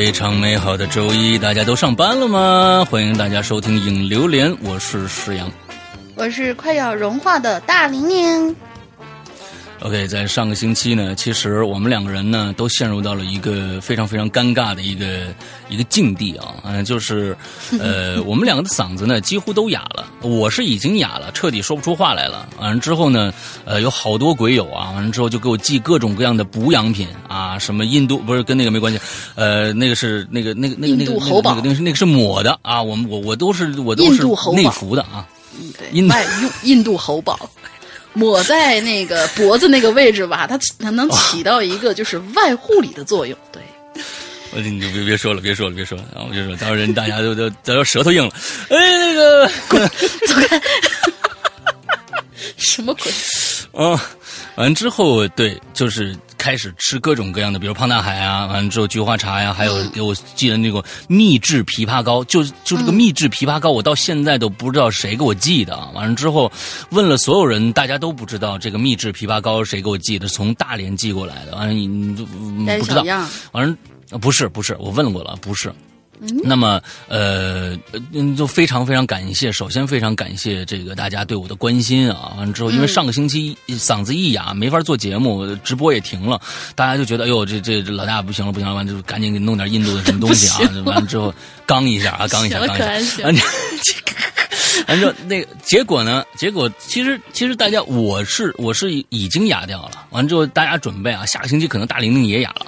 非常美好的周一，大家都上班了吗？欢迎大家收听《影榴莲》，我是石阳，我是快要融化的大玲玲。OK，在上个星期呢，其实我们两个人呢都陷入到了一个非常非常尴尬的一个一个境地啊，嗯，就是 呃，我们两个的嗓子呢几乎都哑了，我是已经哑了，彻底说不出话来了。完了之后呢，呃，有好多鬼友啊，完了之后就给我寄各种各样的补养品啊，什么印度不是跟那个没关系，呃，那个是那个那个那个那个那个那个是那个是抹的啊，我们我我都是我都是内服的啊，对，外用印度猴宝。抹在那个脖子那个位置吧，它它能起到一个就是外护理的作用。对，我你就别别说了，别说了，别说了，然后我就说，到时候人大家都都都要舌头硬了。哎，那个，走开！什么鬼？啊，完之后，对，就是。开始吃各种各样的，比如胖大海啊，完了之后菊花茶呀，还有给我寄的那个秘制枇杷膏，就就这个秘制枇杷膏，我到现在都不知道谁给我寄的。完了之后问了所有人，大家都不知道这个秘制枇杷膏谁给我寄的，从大连寄过来的。完了你你就不知道，完了不是不是，我问过了，不是。那么，呃，嗯，就非常非常感谢。首先，非常感谢这个大家对我的关心啊。完了之后，因为上个星期嗓子一哑，没法做节目，直播也停了，大家就觉得，哎呦，这这老大不行了，不行了，完就赶紧给弄点印度的什么东西啊。完了之后，刚一下啊，刚一下，刚一下。完了，那个结果呢？结果其实其实大家，我是我是已经哑掉了。完了之后，大家准备啊，下个星期可能大玲玲也哑了。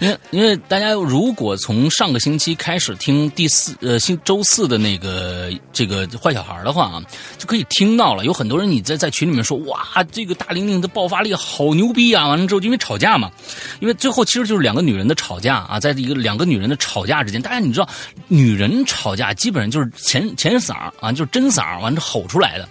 因为因为大家如果从上个星期开始听第四呃星周四的那个这个坏小孩的话啊，就可以听到了。有很多人你在在群里面说哇，这个大玲玲的爆发力好牛逼啊！完了之后因为吵架嘛，因为最后其实就是两个女人的吵架啊，在一个两个女人的吵架之间，大家你知道，女人吵架基本上就是前前嗓啊，就是真嗓完了吼出来的。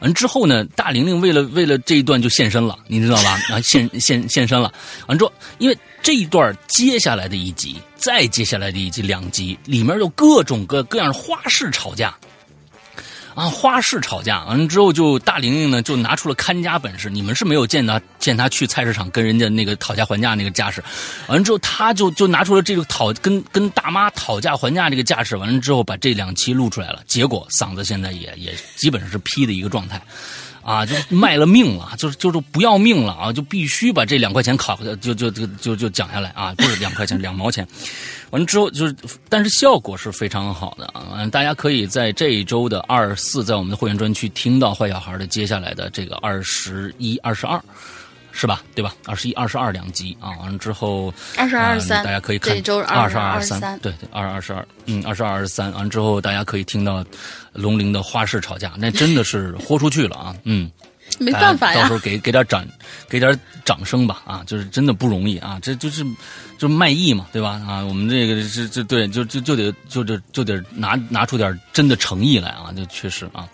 完之后呢，大玲玲为了为了这一段就现身了，你知道吧？啊，现现现身了。完之后，因为。这一段接下来的一集，再接下来的一集，两集里面有各种各各样的花式吵架，啊，花式吵架完了之后，就大玲玲呢就拿出了看家本事。你们是没有见他见他去菜市场跟人家那个讨价还价那个架势，完了之后他就就拿出了这个讨跟跟大妈讨价还价这个架势，完了之后把这两期录出来了，结果嗓子现在也也基本上是劈的一个状态。啊，就卖了命了，就是就是不要命了啊，就必须把这两块钱考，就就就就就讲下来啊，不是两块钱，两毛钱。完了之后就是，但是效果是非常好的啊，大家可以在这一周的二四，在我们的会员专区听到坏小孩的接下来的这个二十一、二十二。是吧？对吧？二十一、二十二两集啊，完了之后二十二、二十三，大家可以看这周二十二、二十三，对对，二二十二，嗯，二十二、二十三，完了之后大家可以听到龙鳞的花式吵架，那真的是豁出去了啊！嗯，没办法呀，到时候给给点掌，给点掌声吧啊！就是真的不容易啊，这就是就卖艺嘛，对吧？啊，我们这个这这对，就就就得就就就得拿拿出点真的诚意来啊！就确实啊。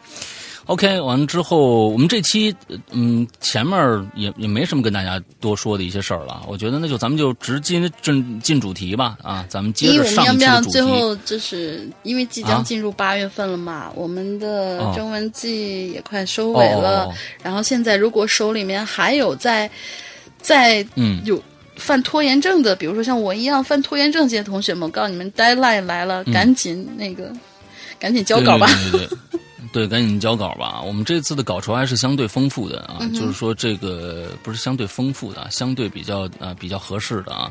OK，完了之后，我们这期嗯前面也也没什么跟大家多说的一些事儿了。我觉得那就咱们就直接进进主题吧啊，咱们接着上期的主题。最后就是因为即将进入八月份了嘛，我们的征文季也快收尾了。然后现在如果手里面还有在在嗯有犯拖延症的，比如说像我一样犯拖延症这些同学们，我告诉你们，deadline 来了，赶紧那个赶紧交稿吧。对，赶紧交稿吧。我们这次的稿酬还是相对丰富的啊，就是说这个不是相对丰富的，相对比较呃比较合适的啊。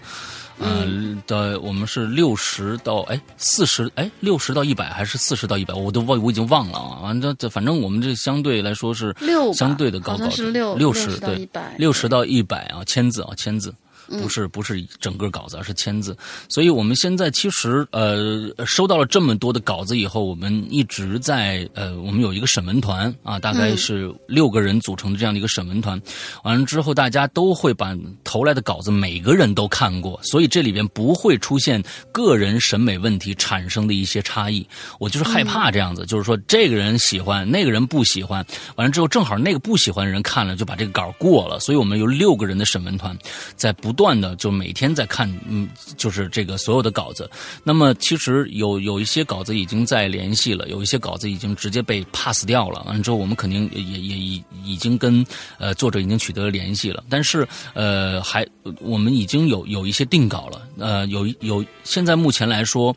嗯，的我们是六十到哎四十哎六十到一百还是四十到一百，我都忘我已经忘了啊。反正这反正我们这相对来说是六相对的高稿，六六十对六十到一百啊，签字啊签字。不是不是整个稿子，而是签字。所以我们现在其实呃收到了这么多的稿子以后，我们一直在呃我们有一个审文团啊，大概是六个人组成的这样的一个审文团。完了之后，大家都会把投来的稿子每个人都看过，所以这里边不会出现个人审美问题产生的一些差异。我就是害怕这样子，就是说这个人喜欢，那个人不喜欢，完了之后正好那个不喜欢的人看了就把这个稿过了。所以我们有六个人的审文团在不。断的就每天在看，嗯，就是这个所有的稿子。那么其实有有一些稿子已经在联系了，有一些稿子已经直接被 pass 掉了。完了之后，我们肯定也也已已经跟呃作者已经取得了联系了。但是呃，还我们已经有有一些定稿了。呃，有有现在目前来说，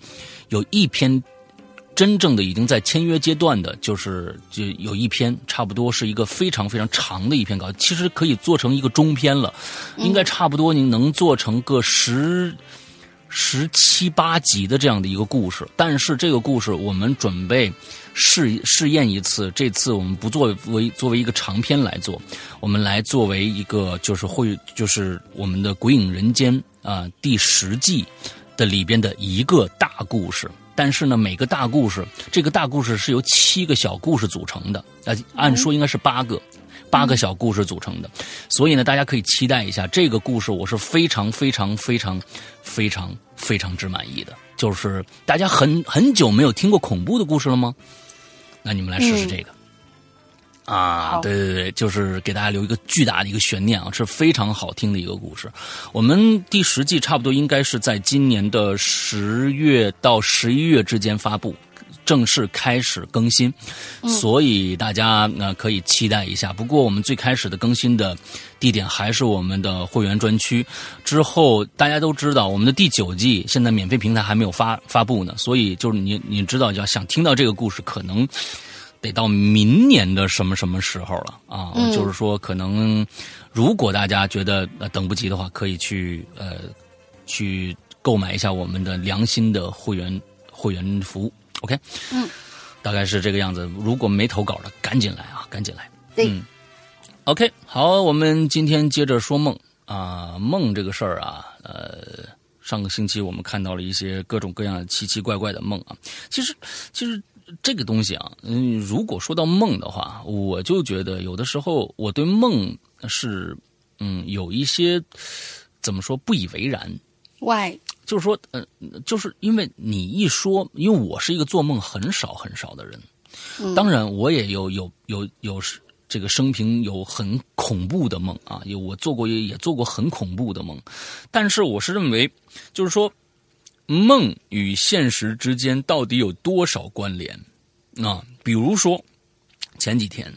有一篇。真正的已经在签约阶段的，就是就有一篇，差不多是一个非常非常长的一篇稿，其实可以做成一个中篇了，应该差不多您能做成个十十七八集的这样的一个故事。但是这个故事我们准备试试验一次，这次我们不作为作为一个长篇来做，我们来作为一个就是会就是我们的《鬼影人间》啊第十季的里边的一个大故事。但是呢，每个大故事，这个大故事是由七个小故事组成的，呃，按说应该是八个，八个小故事组成的。所以呢，大家可以期待一下这个故事，我是非常非常非常非常非常之满意的。就是大家很很久没有听过恐怖的故事了吗？那你们来试试这个。啊，对对对，就是给大家留一个巨大的一个悬念啊，是非常好听的一个故事。我们第十季差不多应该是在今年的十月到十一月之间发布，正式开始更新，所以大家呢可以期待一下。不过我们最开始的更新的地点还是我们的会员专区。之后大家都知道，我们的第九季现在免费平台还没有发发布呢，所以就是你你知道，要想听到这个故事，可能。得到明年的什么什么时候了啊？就是说，可能如果大家觉得呃等不及的话，可以去呃去购买一下我们的良心的会员会员服务。OK，嗯，大概是这个样子。如果没投稿的，赶紧来啊，赶紧来。嗯，OK，好，我们今天接着说梦啊，梦这个事儿啊，呃，上个星期我们看到了一些各种各样奇奇怪怪的梦啊，其实其实。这个东西啊，嗯，如果说到梦的话，我就觉得有的时候我对梦是，嗯，有一些怎么说不以为然。Why？就是说，嗯，就是因为你一说，因为我是一个做梦很少很少的人，当然我也有有有有这个生平有很恐怖的梦啊，有我做过也也做过很恐怖的梦，但是我是认为，就是说。梦与现实之间到底有多少关联？啊，比如说前几天，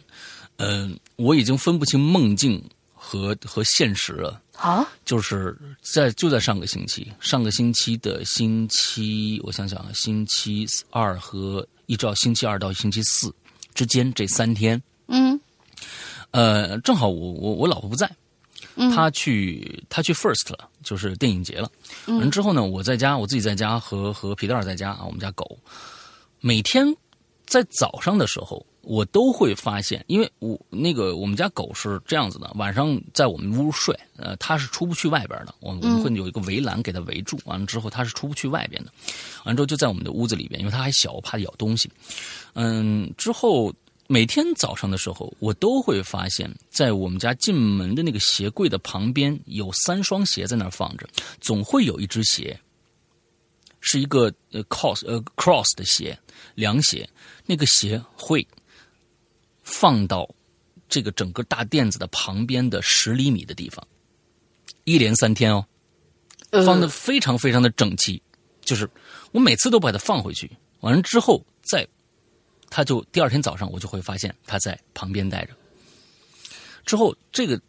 嗯，我已经分不清梦境和和现实了啊。就是在就在上个星期，上个星期的星期，我想想啊，星期二和一直到星期二到星期四之间这三天，嗯，呃，正好我我我老婆不在。他去他去 First 了，就是电影节了。完之后呢，我在家，我自己在家和和皮蛋在家啊，我们家狗每天在早上的时候，我都会发现，因为我那个我们家狗是这样子的，晚上在我们屋睡，呃，它是出不去外边的。我我们会有一个围栏给它围住，完了之后它是出不去外边的。完之后就在我们的屋子里边，因为它还小，怕咬东西。嗯，之后。每天早上的时候，我都会发现，在我们家进门的那个鞋柜的旁边有三双鞋在那儿放着，总会有一只鞋，是一个呃 cross 呃 cross 的鞋，凉鞋，那个鞋会放到这个整个大垫子的旁边的十厘米的地方，一连三天哦，放的非常非常的整齐，就是我每次都把它放回去，完了之后再。他就第二天早上，我就会发现他在旁边待着。之后，这个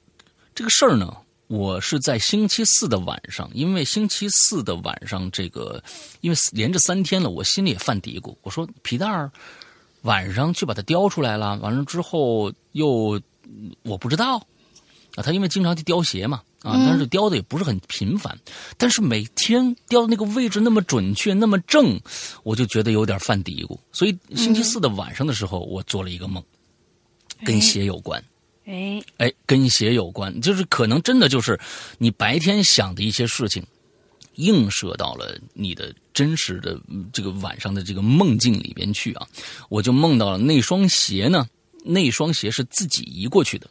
这个事儿呢，我是在星期四的晚上，因为星期四的晚上，这个因为连着三天了，我心里也犯嘀咕。我说皮蛋儿晚上去把它叼出来了，完了之后又我不知道啊，他因为经常去叼鞋嘛。啊，但是雕的也不是很频繁，但是每天雕的那个位置那么准确，那么正，我就觉得有点犯嘀咕。所以星期四的晚上的时候，我做了一个梦，跟鞋有关。哎哎，跟鞋有关，就是可能真的就是你白天想的一些事情，映射到了你的真实的这个晚上的这个梦境里边去啊。我就梦到了那双鞋呢，那双鞋是自己移过去的。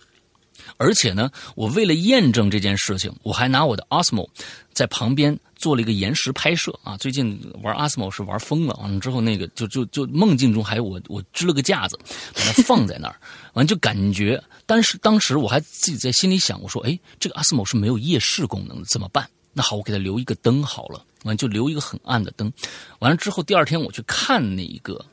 而且呢，我为了验证这件事情，我还拿我的 Osmo 在旁边做了一个延时拍摄啊。最近玩 Osmo 是玩疯了，完了之后那个就就就梦境中还有我我支了个架子，把它放在那儿，完就感觉。但是当时我还自己在心里想，我说，哎，这个 Osmo 是没有夜视功能的，怎么办？那好，我给它留一个灯好了，完就留一个很暗的灯。完了之后，第二天我去看那一个，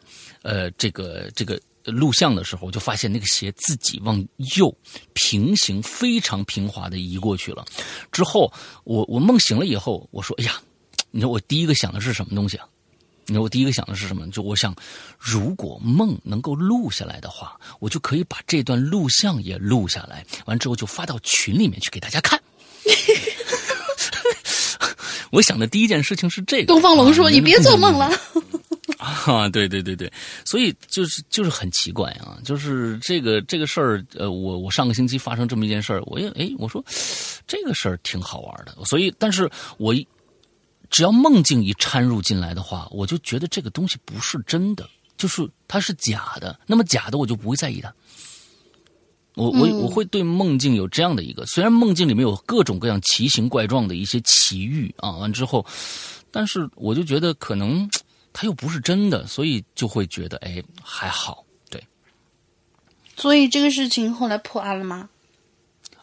呃，这个这个。录像的时候，我就发现那个鞋自己往右平行，非常平滑的移过去了。之后，我我梦醒了以后，我说：“哎呀，你说我第一个想的是什么东西啊？你说我第一个想的是什么？就我想，如果梦能够录下来的话，我就可以把这段录像也录下来，完之后就发到群里面去给大家看。我想的第一件事情是这个。东方龙说：“你别做梦了。”啊，对对对对，所以就是就是很奇怪啊，就是这个这个事儿，呃，我我上个星期发生这么一件事儿，我也哎，我说这个事儿挺好玩的，所以，但是我只要梦境一掺入进来的话，我就觉得这个东西不是真的，就是它是假的，那么假的我就不会在意它。我我我会对梦境有这样的一个，虽然梦境里面有各种各样奇形怪状的一些奇遇啊，完之后，但是我就觉得可能。他又不是真的，所以就会觉得哎还好，对。所以这个事情后来破案了吗？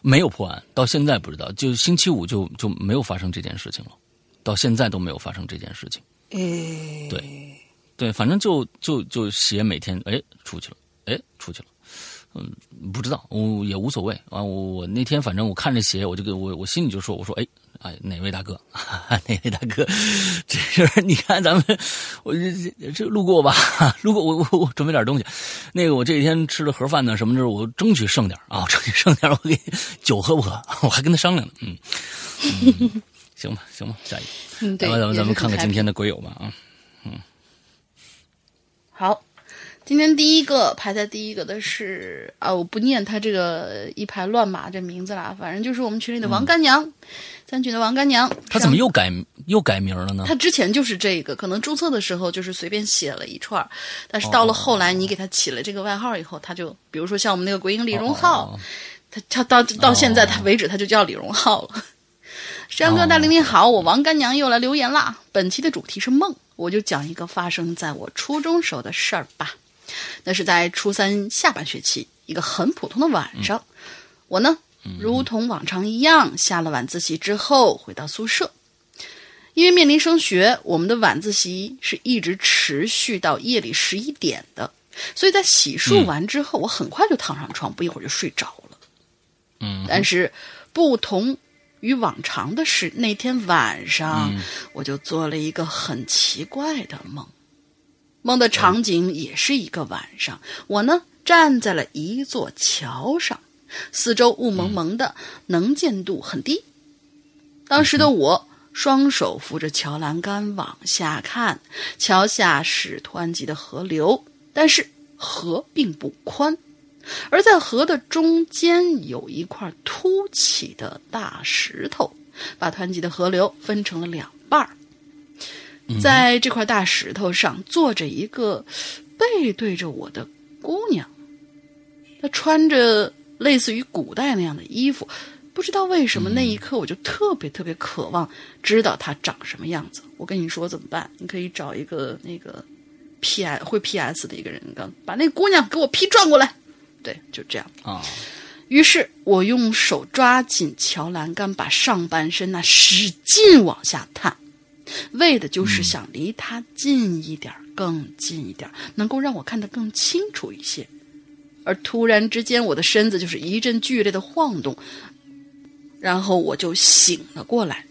没有破案，到现在不知道。就星期五就就没有发生这件事情了，到现在都没有发生这件事情。哎，对，对，反正就就就写每天哎出去了，哎出去了。嗯，不知道，我也无所谓啊。我我那天反正我看着鞋，我就给我我心里就说，我说哎。哎，哪位大哥？哪位大哥？这是你看咱们，我这这路过吧，路过我我我准备点东西。那个我这几天吃的盒饭呢，什么的，我争取剩点啊，争取剩点。我给酒喝不喝？我还跟他商量呢。嗯，行吧，行吧，下一个。来咱们咱们看看今天的鬼友吧啊。嗯，好。今天第一个排在第一个的是啊，我不念他这个一排乱码这名字啦，反正就是我们群里的王干娘，三群的王干娘。他怎么又改又改名了呢？他之前就是这个，可能注册的时候就是随便写了一串但是到了后来你给他起了这个外号以后，他就比如说像我们那个鬼影李荣浩，他他到到现在他为止他就叫李荣浩了。山哥大玲玲好，我王干娘又来留言啦。本期的主题是梦，我就讲一个发生在我初中时候的事儿吧。那是在初三下半学期一个很普通的晚上，我呢，如同往常一样，下了晚自习之后回到宿舍。因为面临升学，我们的晚自习是一直持续到夜里十一点的，所以在洗漱完之后，我很快就躺上床，不一会儿就睡着了。嗯，但是不同于往常的是，那天晚上我就做了一个很奇怪的梦。梦的场景也是一个晚上，我呢站在了一座桥上，四周雾蒙蒙的，能见度很低。当时的我双手扶着桥栏杆往下看，桥下是湍急的河流，但是河并不宽，而在河的中间有一块凸起的大石头，把湍急的河流分成了两半儿。在这块大石头上坐着一个背对着我的姑娘，她穿着类似于古代那样的衣服，不知道为什么那一刻我就特别特别渴望知道她长什么样子。我跟你说怎么办？你可以找一个那个 P S 会 P S 的一个人，把那姑娘给我 P 转过来。对，就这样啊。于是我用手抓紧桥栏杆，把上半身那使劲往下探。为的就是想离他近一点，更近一点，能够让我看得更清楚一些。而突然之间，我的身子就是一阵剧烈的晃动，然后我就醒了过来。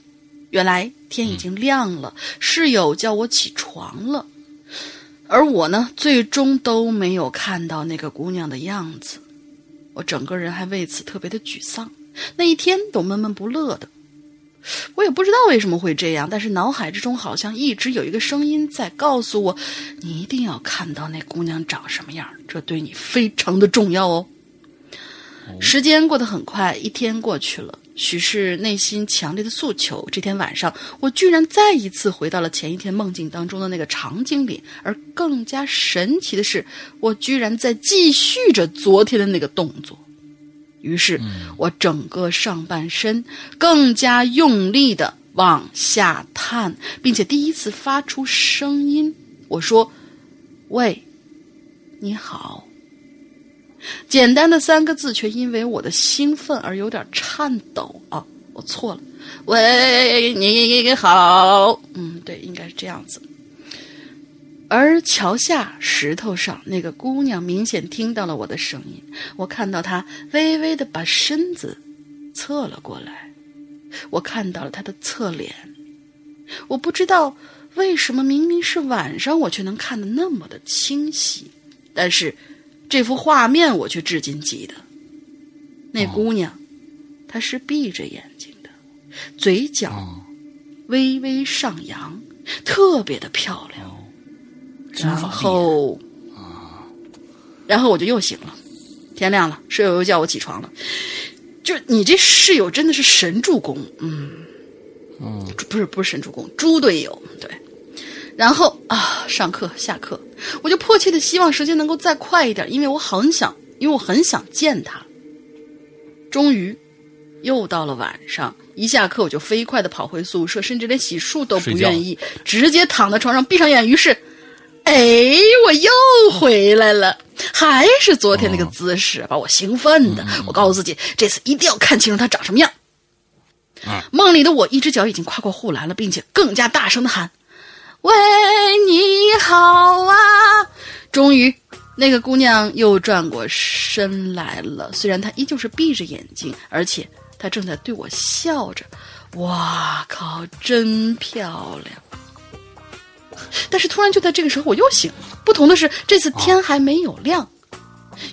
原来天已经亮了，室友叫我起床了，而我呢，最终都没有看到那个姑娘的样子。我整个人还为此特别的沮丧，那一天都闷闷不乐的。我也不知道为什么会这样，但是脑海之中好像一直有一个声音在告诉我：你一定要看到那姑娘长什么样，这对你非常的重要哦。时间过得很快，一天过去了，许是内心强烈的诉求。这天晚上，我居然再一次回到了前一天梦境当中的那个场景里，而更加神奇的是，我居然在继续着昨天的那个动作。于是，我整个上半身更加用力的往下探，并且第一次发出声音。我说：“喂，你好。”简单的三个字，却因为我的兴奋而有点颤抖啊！我错了，喂，你好。嗯，对，应该是这样子。而桥下石头上那个姑娘明显听到了我的声音，我看到她微微的把身子侧了过来，我看到了她的侧脸。我不知道为什么明明是晚上，我却能看得那么的清晰，但是这幅画面我却至今记得。那姑娘，她是闭着眼睛的，嘴角微微上扬，特别的漂亮。然后，啊，然后我就又醒了，天亮了，室友又叫我起床了。就你这室友真的是神助攻，嗯，嗯，不是不是神助攻，猪队友，对。然后啊，上课下课，我就迫切的希望时间能够再快一点，因为我很想，因为我很想见他。终于，又到了晚上，一下课我就飞快的跑回宿舍，甚至连洗漱都不愿意，直接躺在床上闭上眼，于是。哎，我又回来了，还是昨天那个姿势，把我兴奋的。我告诉自己，这次一定要看清楚他长什么样。梦里的我，一只脚已经跨过护栏了，并且更加大声的喊：“喂，你好啊！”终于，那个姑娘又转过身来了，虽然她依旧是闭着眼睛，而且她正在对我笑着。哇靠，真漂亮！但是突然就在这个时候，我又醒了。不同的是，这次天还没有亮。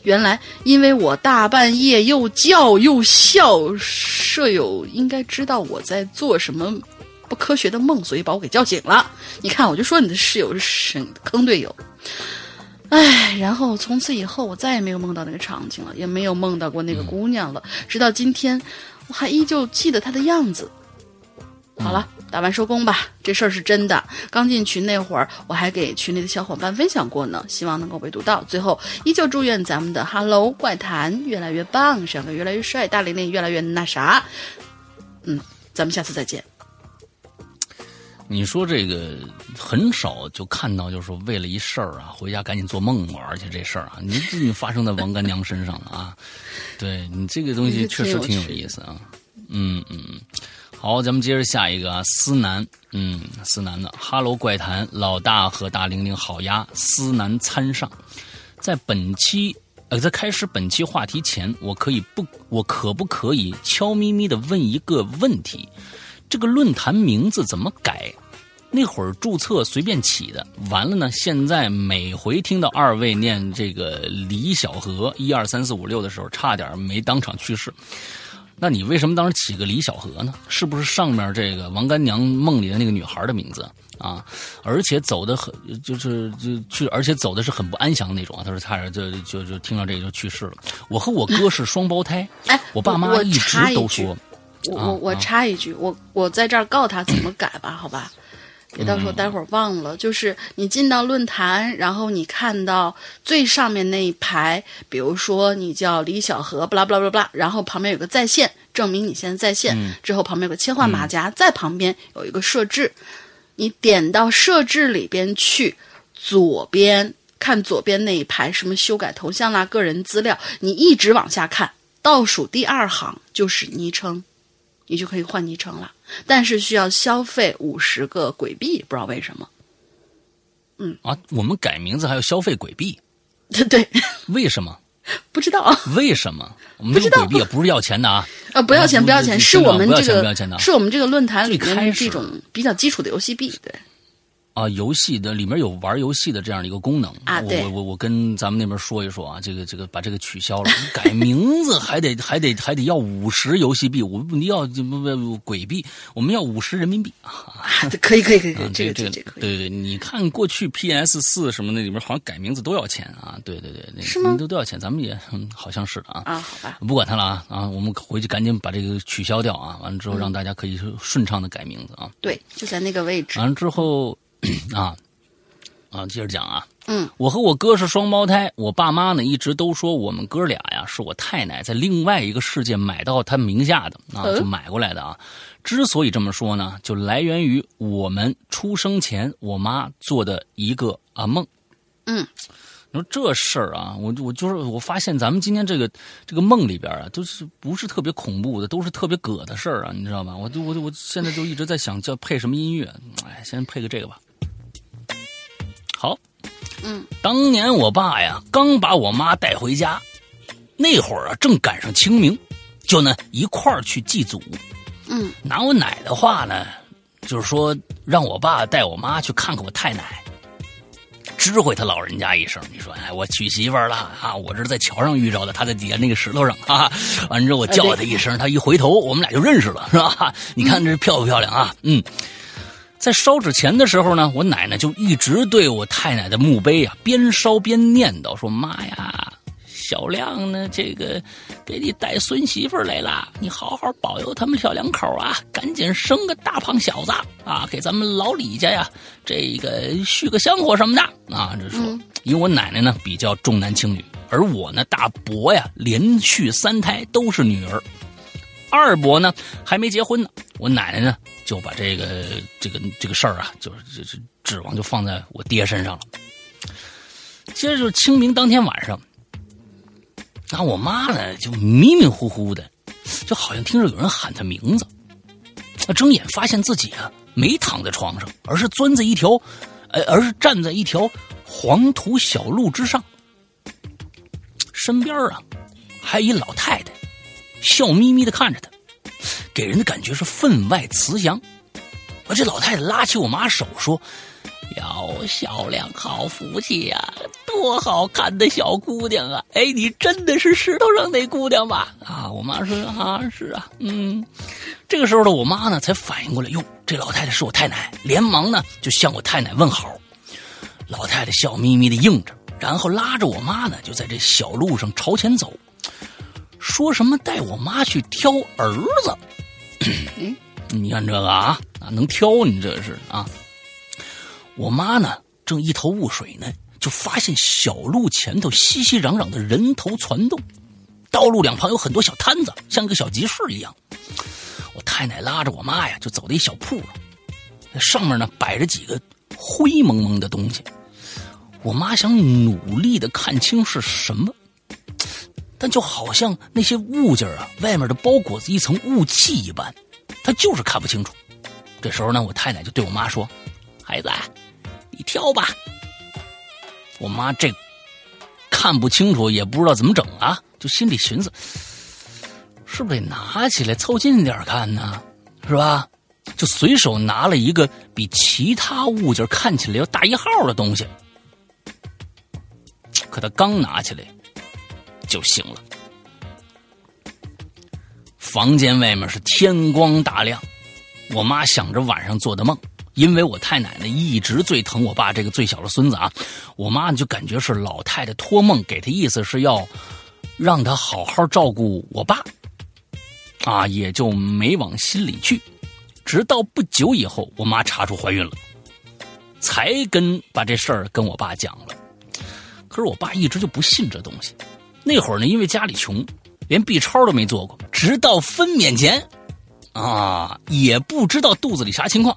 原来，因为我大半夜又叫又笑，舍友应该知道我在做什么不科学的梦，所以把我给叫醒了。你看，我就说你的室友是神坑队友。唉，然后从此以后，我再也没有梦到那个场景了，也没有梦到过那个姑娘了。直到今天，我还依旧记得她的样子。好了。打完收工吧，这事儿是真的。刚进群那会儿，我还给群里的小伙伴分享过呢，希望能够被读到。最后，依旧祝愿咱们的 Hello 怪谈越来越棒，帅哥越来越帅，大玲玲越来越那啥。嗯，咱们下次再见。你说这个很少就看到，就是说为了一事儿啊，回家赶紧做梦嘛，而且这事儿啊，你最近发生在王干娘身上了啊。对你这个东西 确实挺有意思啊。嗯嗯。好，咱们接着下一个啊，思南，嗯，思南的哈喽怪谈，老大和大玲玲好呀，思南参上，在本期呃，在开始本期话题前，我可以不，我可不可以悄咪咪的问一个问题？这个论坛名字怎么改？那会儿注册随便起的，完了呢，现在每回听到二位念这个李小河一二三四五六的时候，差点没当场去世。那你为什么当时起个李小河呢？是不是上面这个王干娘梦里的那个女孩的名字啊？而且走的很，就是就去，而且走的是很不安详那种啊。他说差点就就就听到这个就去世了。我和我哥是双胞胎，哎，我爸妈一直都说，我我我插一句，我我在这儿告他怎么改吧，好吧。别到时候待会儿忘了，就是你进到论坛，然后你看到最上面那一排，比如说你叫李小河，不啦不啦不啦不啦，然后旁边有个在线，证明你现在在线。之后旁边有个切换马甲，在旁边有一个设置，你点到设置里边去，左边看左边那一排，什么修改头像啦、个人资料，你一直往下看，倒数第二行就是昵称。你就可以换昵称了，但是需要消费五十个鬼币，不知道为什么。嗯啊，我们改名字还要消费鬼币？对 对，为什么？不知道。为什么？我们这个鬼币不是要钱的啊？啊，不要钱，不要钱，是我们这个，是是我们这个论坛里面这种比较基础的游戏币，对。啊，游戏的里面有玩游戏的这样的一个功能啊，我我我我跟咱们那边说一说啊，这个这个把这个取消了，改名字还得还得还得要五十游戏币，我们要不不鬼币，我们要五十人民币啊，可以可以可以，这个这个对对对，你看过去 PS 四什么那里面好像改名字都要钱啊，对对对，那是吗？都都要钱，咱们也好像是的啊啊，好吧，不管他了啊啊，我们回去赶紧把这个取消掉啊，完了之后让大家可以顺畅的改名字啊，对，就在那个位置，完了之后 啊。啊，接着讲啊。嗯，我和我哥是双胞胎，我爸妈呢一直都说我们哥俩呀是我太奶在另外一个世界买到他名下的啊，就买过来的啊。之所以这么说呢，就来源于我们出生前我妈做的一个啊梦。嗯，你说这事儿啊，我我就是我发现咱们今天这个这个梦里边啊，都是不是特别恐怖的，都是特别葛的事儿啊，你知道吧？我就我就我现在就一直在想叫配什么音乐，哎，先配个这个吧。好。嗯，当年我爸呀刚把我妈带回家，那会儿啊正赶上清明，就呢一块儿去祭祖。嗯，拿我奶的话呢，就是说让我爸带我妈去看看我太奶，知会他老人家一声。你说，哎，我娶媳妇了啊！我这是在桥上遇着的，他在底下那个石头上啊。完之后我叫他一声，他一回头，我们俩就认识了，是吧？你看这漂不漂亮啊？嗯。在烧纸钱的时候呢，我奶奶就一直对我太奶的墓碑啊，边烧边念叨说：“妈呀，小亮呢，这个给你带孙媳妇来了，你好好保佑他们小两口啊，赶紧生个大胖小子啊，给咱们老李家呀，这个续个香火什么的啊。”这说，因为我奶奶呢比较重男轻女，而我呢大伯呀连续三胎都是女儿。二伯呢还没结婚呢，我奶奶呢就把这个这个这个事儿啊，就是这这指望就放在我爹身上了。接着就清明当天晚上，那我妈呢就迷迷糊糊的，就好像听着有人喊她名字，她睁眼发现自己啊没躺在床上，而是钻在一条，呃，而是站在一条黄土小路之上，身边啊还一老太太。笑眯眯的看着他，给人的感觉是分外慈祥。而这老太太拉起我妈手说：“哟，小亮好福气呀，多好看的小姑娘啊！哎，你真的是石头上那姑娘吧？”啊，我妈说：“啊，是啊，嗯。”这个时候呢，我妈呢才反应过来，哟，这老太太是我太奶，连忙呢就向我太奶问好。老太太笑眯眯的应着，然后拉着我妈呢就在这小路上朝前走。说什么带我妈去挑儿子？嗯，你看这个啊哪，能挑你这是啊？我妈呢正一头雾水呢，就发现小路前头熙熙攘攘的人头攒动，道路两旁有很多小摊子，像个小集市一样。我太奶拉着我妈呀，就走到一小铺上，上面呢摆着几个灰蒙蒙的东西。我妈想努力的看清是什么。但就好像那些物件啊，外面的包裹着一层雾气一般，他就是看不清楚。这时候呢，我太奶就对我妈说：“孩子，你挑吧。”我妈这看不清楚，也不知道怎么整啊，就心里寻思：是不是得拿起来凑近点看呢？是吧？就随手拿了一个比其他物件看起来要大一号的东西。可他刚拿起来。就行了。房间外面是天光大亮，我妈想着晚上做的梦，因为我太奶奶一直最疼我爸这个最小的孙子啊，我妈就感觉是老太太托梦给她，意思是要让她好好照顾我爸，啊，也就没往心里去。直到不久以后，我妈查出怀孕了，才跟把这事儿跟我爸讲了。可是我爸一直就不信这东西。那会儿呢，因为家里穷，连 B 超都没做过。直到分娩前，啊，也不知道肚子里啥情况。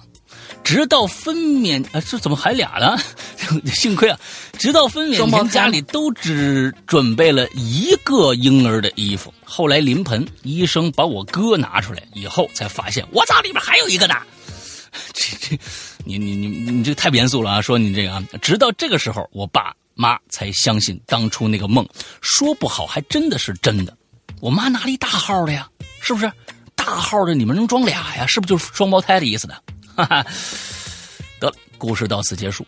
直到分娩，啊，这怎么还俩呢？幸亏啊，直到分娩前，家里都只准备了一个婴儿的衣服。后来临盆，医生把我哥拿出来以后，才发现我操，里边还有一个呢。这这，你你你你这太严肃了啊！说你这个啊，直到这个时候，我爸。妈才相信当初那个梦，说不好还真的是真的。我妈拿了一大号的呀，是不是？大号的你们能装俩呀？是不是就是双胞胎的意思呢？哈哈。得了，故事到此结束。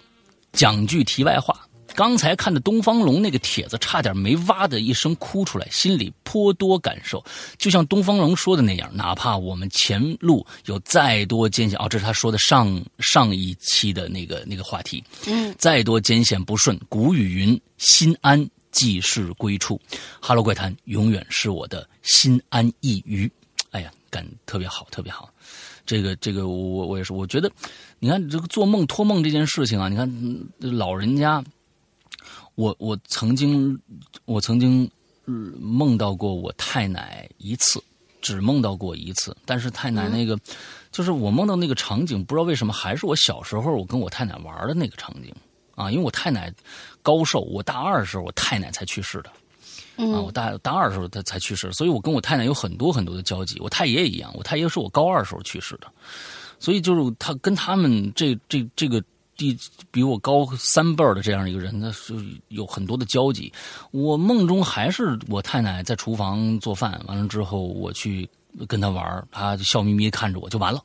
讲句题外话。刚才看的东方龙那个帖子，差点没哇的一声哭出来，心里颇多感受。就像东方龙说的那样，哪怕我们前路有再多艰险，哦，这是他说的上上一期的那个那个话题，嗯，再多艰险不顺，古语云：心安即是归处。哈喽，怪谈永远是我的心安一隅。哎呀，感特别好，特别好。这个这个，我我也是，我觉得，你看这个做梦托梦这件事情啊，你看老人家，我我曾经我曾经梦到过我太奶一次，只梦到过一次，但是太奶那个，就是我梦到那个场景，不知道为什么还是我小时候我跟我太奶玩的那个场景。啊，因为我太奶高寿，我大二的时候我太奶才去世的。啊，我大大二的时候他才去世，所以我跟我太奶有很多很多的交集。我太爷也一样，我太爷是我高二时候去世的，所以就是他跟他们这这这个第比我高三辈儿的这样一个人，那是有很多的交集。我梦中还是我太奶在厨房做饭，完了之后我去跟他玩儿，他笑眯眯看着我就完了，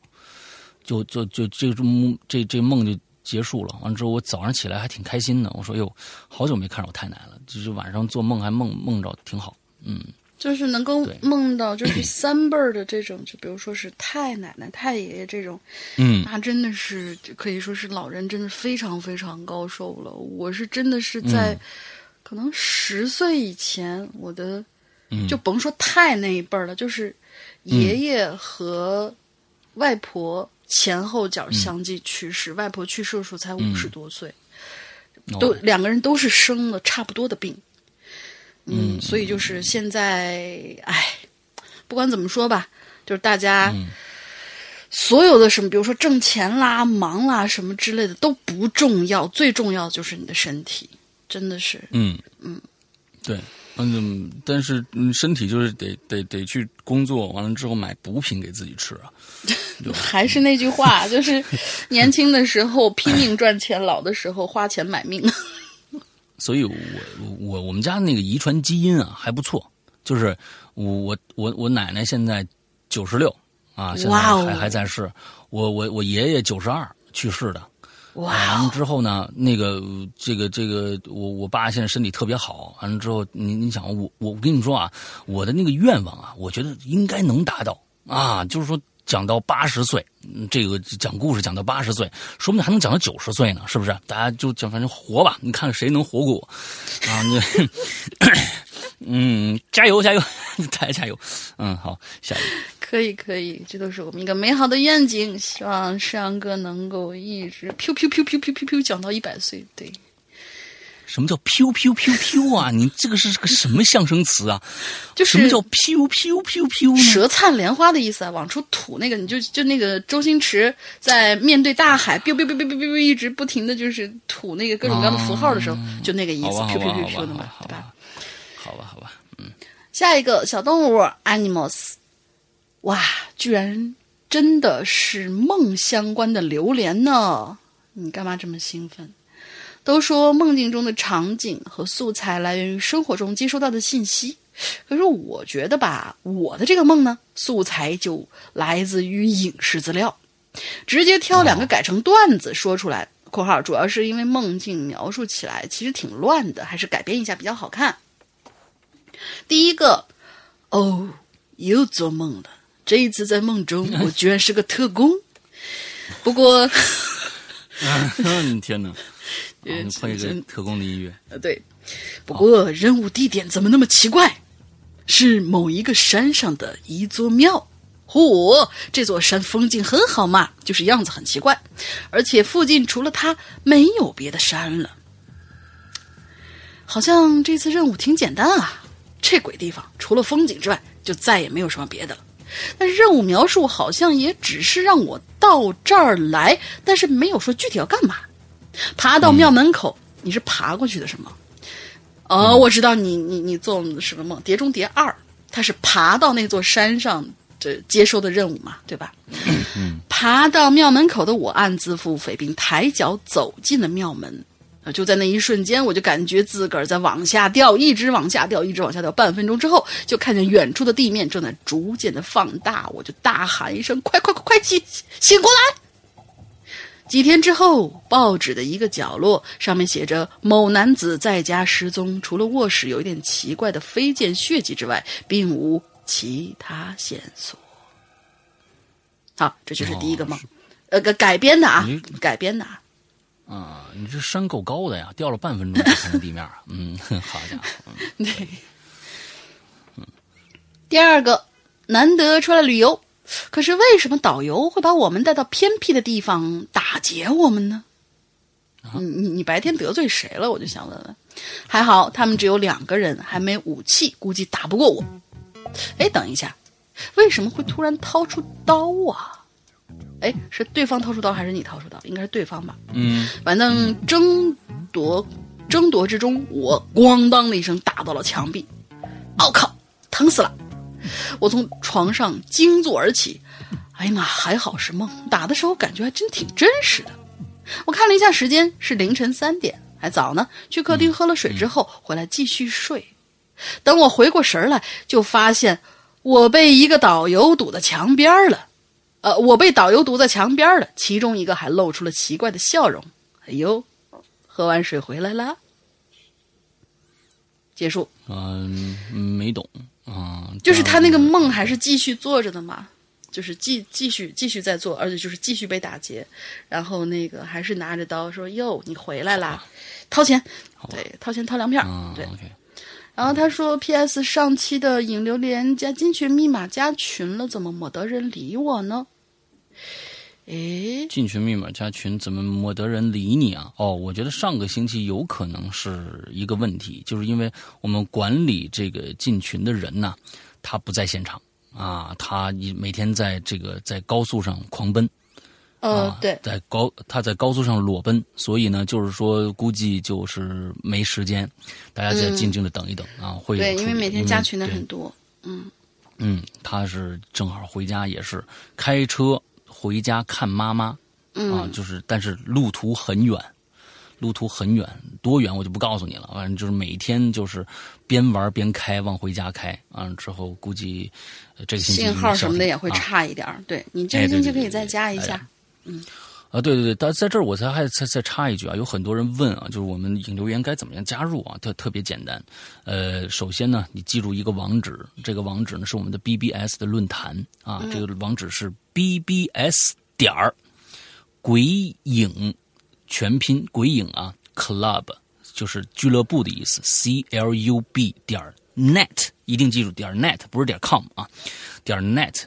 就就就这梦这这梦就。结束了，完了之后我早上起来还挺开心的。我说：“哟，好久没看着我太奶了，就是晚上做梦还梦梦着挺好。”嗯，就是能够梦到就是 三辈儿的这种，就比如说是太奶奶、太爷爷这种，嗯，那真的是可以说是老人，真的非常非常高寿了。我是真的是在可能十岁以前，我的就甭说太那一辈儿了，就是爷爷和外婆。前后脚相继去世，外婆去世的时候才五十多岁，都两个人都是生了差不多的病，嗯，所以就是现在，哎，不管怎么说吧，就是大家所有的什么，比如说挣钱啦、忙啦什么之类的都不重要，最重要就是你的身体，真的是，嗯嗯，对。嗯，但是嗯，身体就是得得得去工作，完了之后买补品给自己吃啊。还是那句话，就是年轻的时候拼命赚钱，老的时候花钱买命。所以我我我们家那个遗传基因啊还不错，就是我我我我奶奶现在九十六啊，现在还还在世。我我我爷爷九十二去世的。完了之后呢，那个这个这个，我我爸现在身体特别好。完了之后，你你想我我跟你说啊，我的那个愿望啊，我觉得应该能达到啊，就是说讲到八十岁，这个讲故事讲到八十岁，说不定还能讲到九十岁呢，是不是？大家就讲反正活吧，你看谁能活过我啊？你嗯，加油加油，大家加油。嗯，好，下一个。可以可以，这都是我们一个美好的愿景。希望世阳哥能够一直噗噗噗噗噗噗噗讲到一百岁。对，什么叫噗噗噗噗啊？你这个是个什么象声词啊？就是什么叫噗噗噗噗呢？舌灿莲花的意思啊，往出吐那个，你就就那个周星驰在面对大海，biu biu biu biu biu biu 一直不停的就是吐那个各种各样的符号的时候，就那个意思，噗噗噗噗的嘛，对吧？好吧，好吧，嗯。下一个小动物 animals。哇，居然真的是梦相关的榴莲呢！你干嘛这么兴奋？都说梦境中的场景和素材来源于生活中接收到的信息，可是我觉得吧，我的这个梦呢，素材就来自于影视资料，直接挑两个改成段子说出来。（括号主要是因为梦境描述起来其实挺乱的，还是改编一下比较好看。）第一个，哦，又做梦了。这一次在梦中，我居然是个特工。不过，天哪！换一个特工的音乐。呃，对。不过任务地点怎么那么奇怪？是某一个山上的一座庙。嚯，这座山风景很好嘛，就是样子很奇怪。而且附近除了它，没有别的山了。好像这次任务挺简单啊。这鬼地方，除了风景之外，就再也没有什么别的了。但任务描述好像也只是让我到这儿来，但是没有说具体要干嘛。爬到庙门口，你是爬过去的，是吗？哦，我知道你你你做什么梦，《碟中谍二》，他是爬到那座山上这接收的任务嘛，对吧？爬到庙门口的我暗自腹诽，并抬脚走进了庙门。啊！就在那一瞬间，我就感觉自个儿在往下掉，一直往下掉，一直往下掉。半分钟之后，就看见远处的地面正在逐渐的放大，我就大喊一声：“快快快快醒醒过来！”几天之后，报纸的一个角落上面写着“某男子在家失踪”，除了卧室有一点奇怪的飞溅血迹之外，并无其他线索。好，这就是第一个梦，呃，改改编的啊，改编的。啊，你这山够高的呀，掉了半分钟才看见地面啊！嗯，好家伙，对。嗯，第二个，难得出来旅游，可是为什么导游会把我们带到偏僻的地方打劫我们呢？你你你白天得罪谁了？我就想问问。还好他们只有两个人，还没武器，估计打不过我。哎，等一下，为什么会突然掏出刀啊？哎，是对方掏出刀还是你掏出刀？应该是对方吧。嗯，反正争夺争夺之中，我咣当的一声打到了墙壁。我靠，疼死了！我从床上惊坐而起。哎呀妈，还好是梦，打的时候感觉还真挺真实的。我看了一下时间，是凌晨三点，还早呢。去客厅喝了水之后，回来继续睡。等我回过神来，就发现我被一个导游堵在墙边了。呃，我被导游堵在墙边了。其中一个还露出了奇怪的笑容。哎呦，喝完水回来了。结束。嗯，没懂啊。就是他那个梦还是继续做着的嘛？就是继继续继续在做，而且就是继续被打劫，然后那个还是拿着刀说：“哟，你回来啦，掏钱，对，掏钱掏粮票，对。”然后他说：“P.S. 上期的引流连加进群密码加群了，怎么没得人理我呢？”诶，进群密码加群怎么没得人理你啊？哦，我觉得上个星期有可能是一个问题，就是因为我们管理这个进群的人呢，他不在现场。啊，他你每天在这个在高速上狂奔，呃，对，在高他在高速上裸奔，所以呢，就是说估计就是没时间，大家再静静的等一等啊，会对，因为每天加群的很多，嗯嗯，他是正好回家也是开车回家看妈妈，啊，就是但是路途很远。路途很远，多远我就不告诉你了。反正就是每天就是边玩边开，往回家开。完了之后估计这个信号什么的也会差一点。对你这个星期可以再加一下。嗯，啊，对对对，但在这儿我才还再再插一句啊，有很多人问啊，就是我们引流员该怎么样加入啊？特特别简单。呃，首先呢，你记住一个网址，这个网址呢是我们的 BBS 的论坛啊，这个网址是 BBS 点儿鬼影。全拼鬼影啊，club 就是俱乐部的意思，c l u b 点 net 一定记住点 net 不是点 com 啊，点 net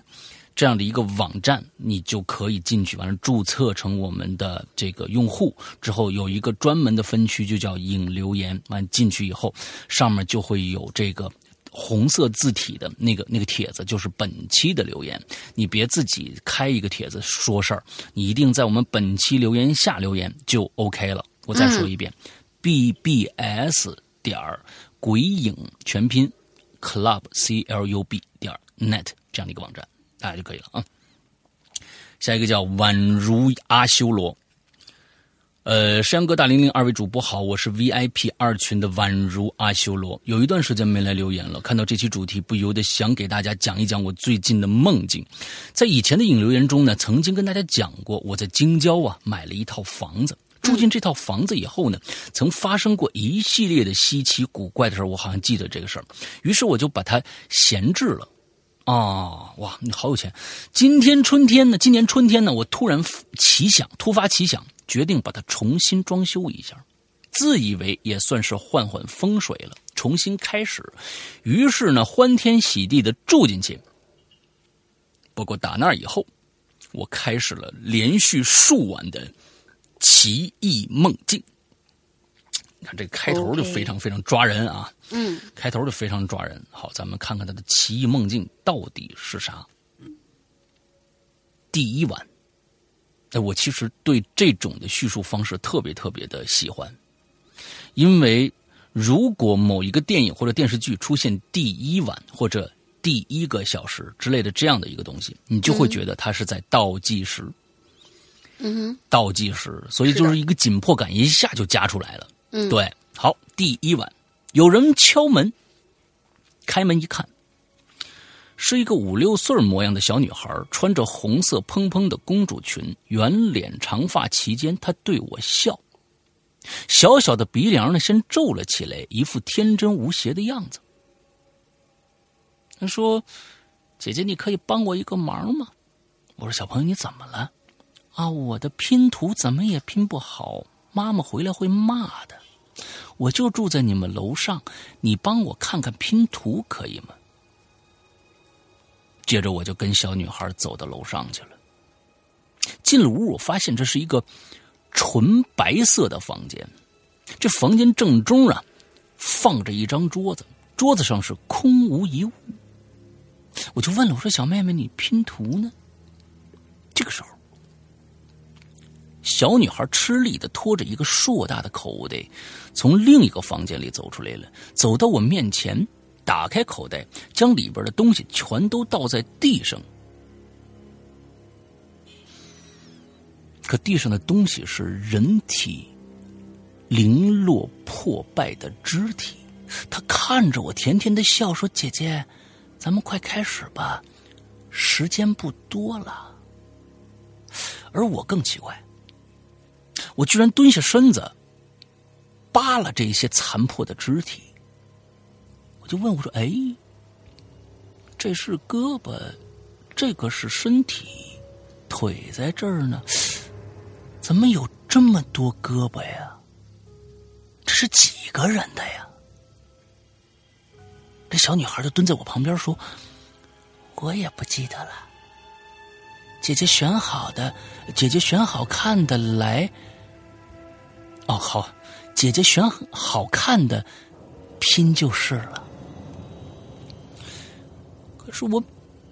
这样的一个网站，你就可以进去，完了注册成我们的这个用户之后，有一个专门的分区，就叫引留言。完进去以后，上面就会有这个。红色字体的那个那个帖子就是本期的留言，你别自己开一个帖子说事儿，你一定在我们本期留言下留言就 OK 了。我再说一遍，bbs 点儿鬼影全拼 club c l u b 点 net 这样的一个网站，大家就可以了啊。下一个叫宛如阿修罗。呃，山哥大玲玲二位主播好，我是 VIP 二群的宛如阿修罗。有一段时间没来留言了，看到这期主题，不由得想给大家讲一讲我最近的梦境。在以前的引留言中呢，曾经跟大家讲过，我在京郊啊买了一套房子，住进这套房子以后呢，曾发生过一系列的稀奇古怪的事我好像记得这个事儿，于是我就把它闲置了。啊，哇，你好有钱！今天春天呢，今年春天呢，我突然奇想，突发奇想。决定把它重新装修一下，自以为也算是换换风水了，重新开始。于是呢，欢天喜地的住进去。不过打那以后，我开始了连续数晚的奇异梦境。你看这开头就非常非常抓人啊！嗯，开头就非常抓人。好，咱们看看他的奇异梦境到底是啥。第一晚。哎，我其实对这种的叙述方式特别特别的喜欢，因为如果某一个电影或者电视剧出现第一晚或者第一个小时之类的这样的一个东西，你就会觉得它是在倒计时。嗯哼，倒计时，所以就是一个紧迫感一下就加出来了。对，好，第一晚有人敲门，开门一看。是一个五六岁模样的小女孩，穿着红色蓬蓬的公主裙，圆脸长发齐肩。她对我笑，小小的鼻梁呢先皱了起来，一副天真无邪的样子。她说：“姐姐，你可以帮我一个忙吗？”我说：“小朋友，你怎么了？”啊，我的拼图怎么也拼不好，妈妈回来会骂的。我就住在你们楼上，你帮我看看拼图可以吗？接着我就跟小女孩走到楼上去了。进了屋，我发现这是一个纯白色的房间。这房间正中啊，放着一张桌子，桌子上是空无一物。我就问了，我说：“小妹妹，你拼图呢？”这个时候，小女孩吃力的拖着一个硕大的口袋，从另一个房间里走出来了，走到我面前，打开口袋，将里边的东西全都倒在地上。可地上的东西是人体零落破败的肢体。他看着我，甜甜的笑，说：“姐姐，咱们快开始吧，时间不多了。”而我更奇怪，我居然蹲下身子，扒拉这些残破的肢体。我就问我说：“哎，这是胳膊，这个是身体，腿在这儿呢，怎么有这么多胳膊呀？这是几个人的呀？”这小女孩就蹲在我旁边说：“我也不记得了。”姐姐选好的，姐姐选好看的来。哦，好，姐姐选好看的拼就是了。可是我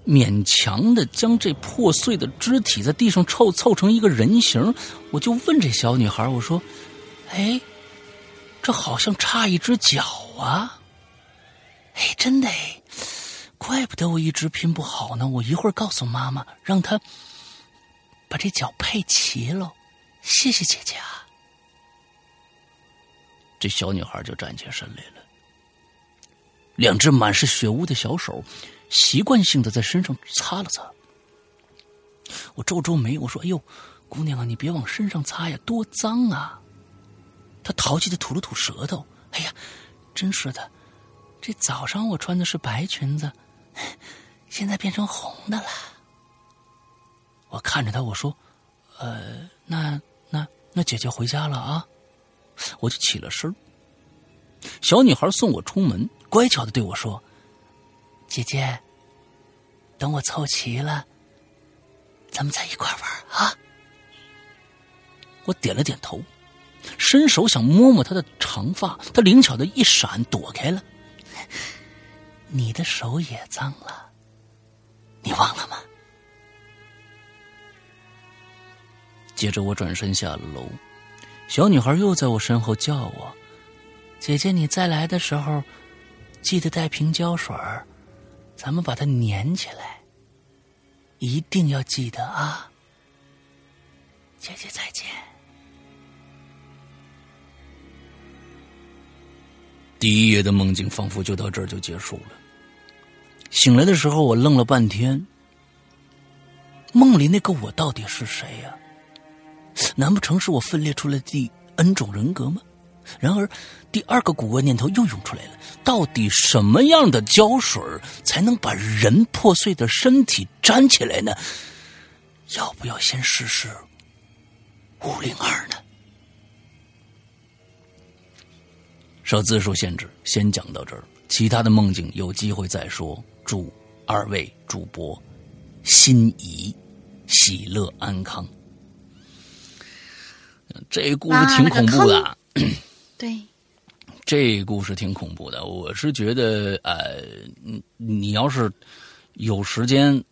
勉强的将这破碎的肢体在地上凑凑成一个人形，我就问这小女孩：“我说，哎，这好像差一只脚啊！哎，真的哎。”怪不得我一直拼不好呢！我一会儿告诉妈妈，让她把这脚配齐喽。谢谢姐姐啊！这小女孩就站起身来了，两只满是血污的小手习惯性的在身上擦了擦。我皱皱眉，我说：“哎呦，姑娘啊，你别往身上擦呀，多脏啊！”她淘气的吐了吐舌头：“哎呀，真是的，这早上我穿的是白裙子。” 现在变成红的了。我看着他，我说：“呃，那那那姐姐回家了啊。”我就起了身。小女孩送我出门，乖巧的对我说：“姐姐，等我凑齐了，咱们再一块玩啊。”我点了点头，伸手想摸摸她的长发，她灵巧的一闪，躲开了。你的手也脏了，你忘了吗？接着我转身下了楼，小女孩又在我身后叫我：“姐姐，你再来的时候，记得带瓶胶水咱们把它粘起来，一定要记得啊！”姐姐再见。第一夜的梦境仿佛就到这儿就结束了。醒来的时候，我愣了半天。梦里那个我到底是谁呀？难不成是我分裂出来的第 N 种人格吗？然而，第二个古怪念头又涌出来了：到底什么样的胶水才能把人破碎的身体粘起来呢？要不要先试试五零二呢？受字数限制，先讲到这儿。其他的梦境有机会再说。祝二位主播心仪、喜乐、安康。这故事挺恐怖的。对，这故事挺恐怖的。我是觉得，呃，你要是有时间。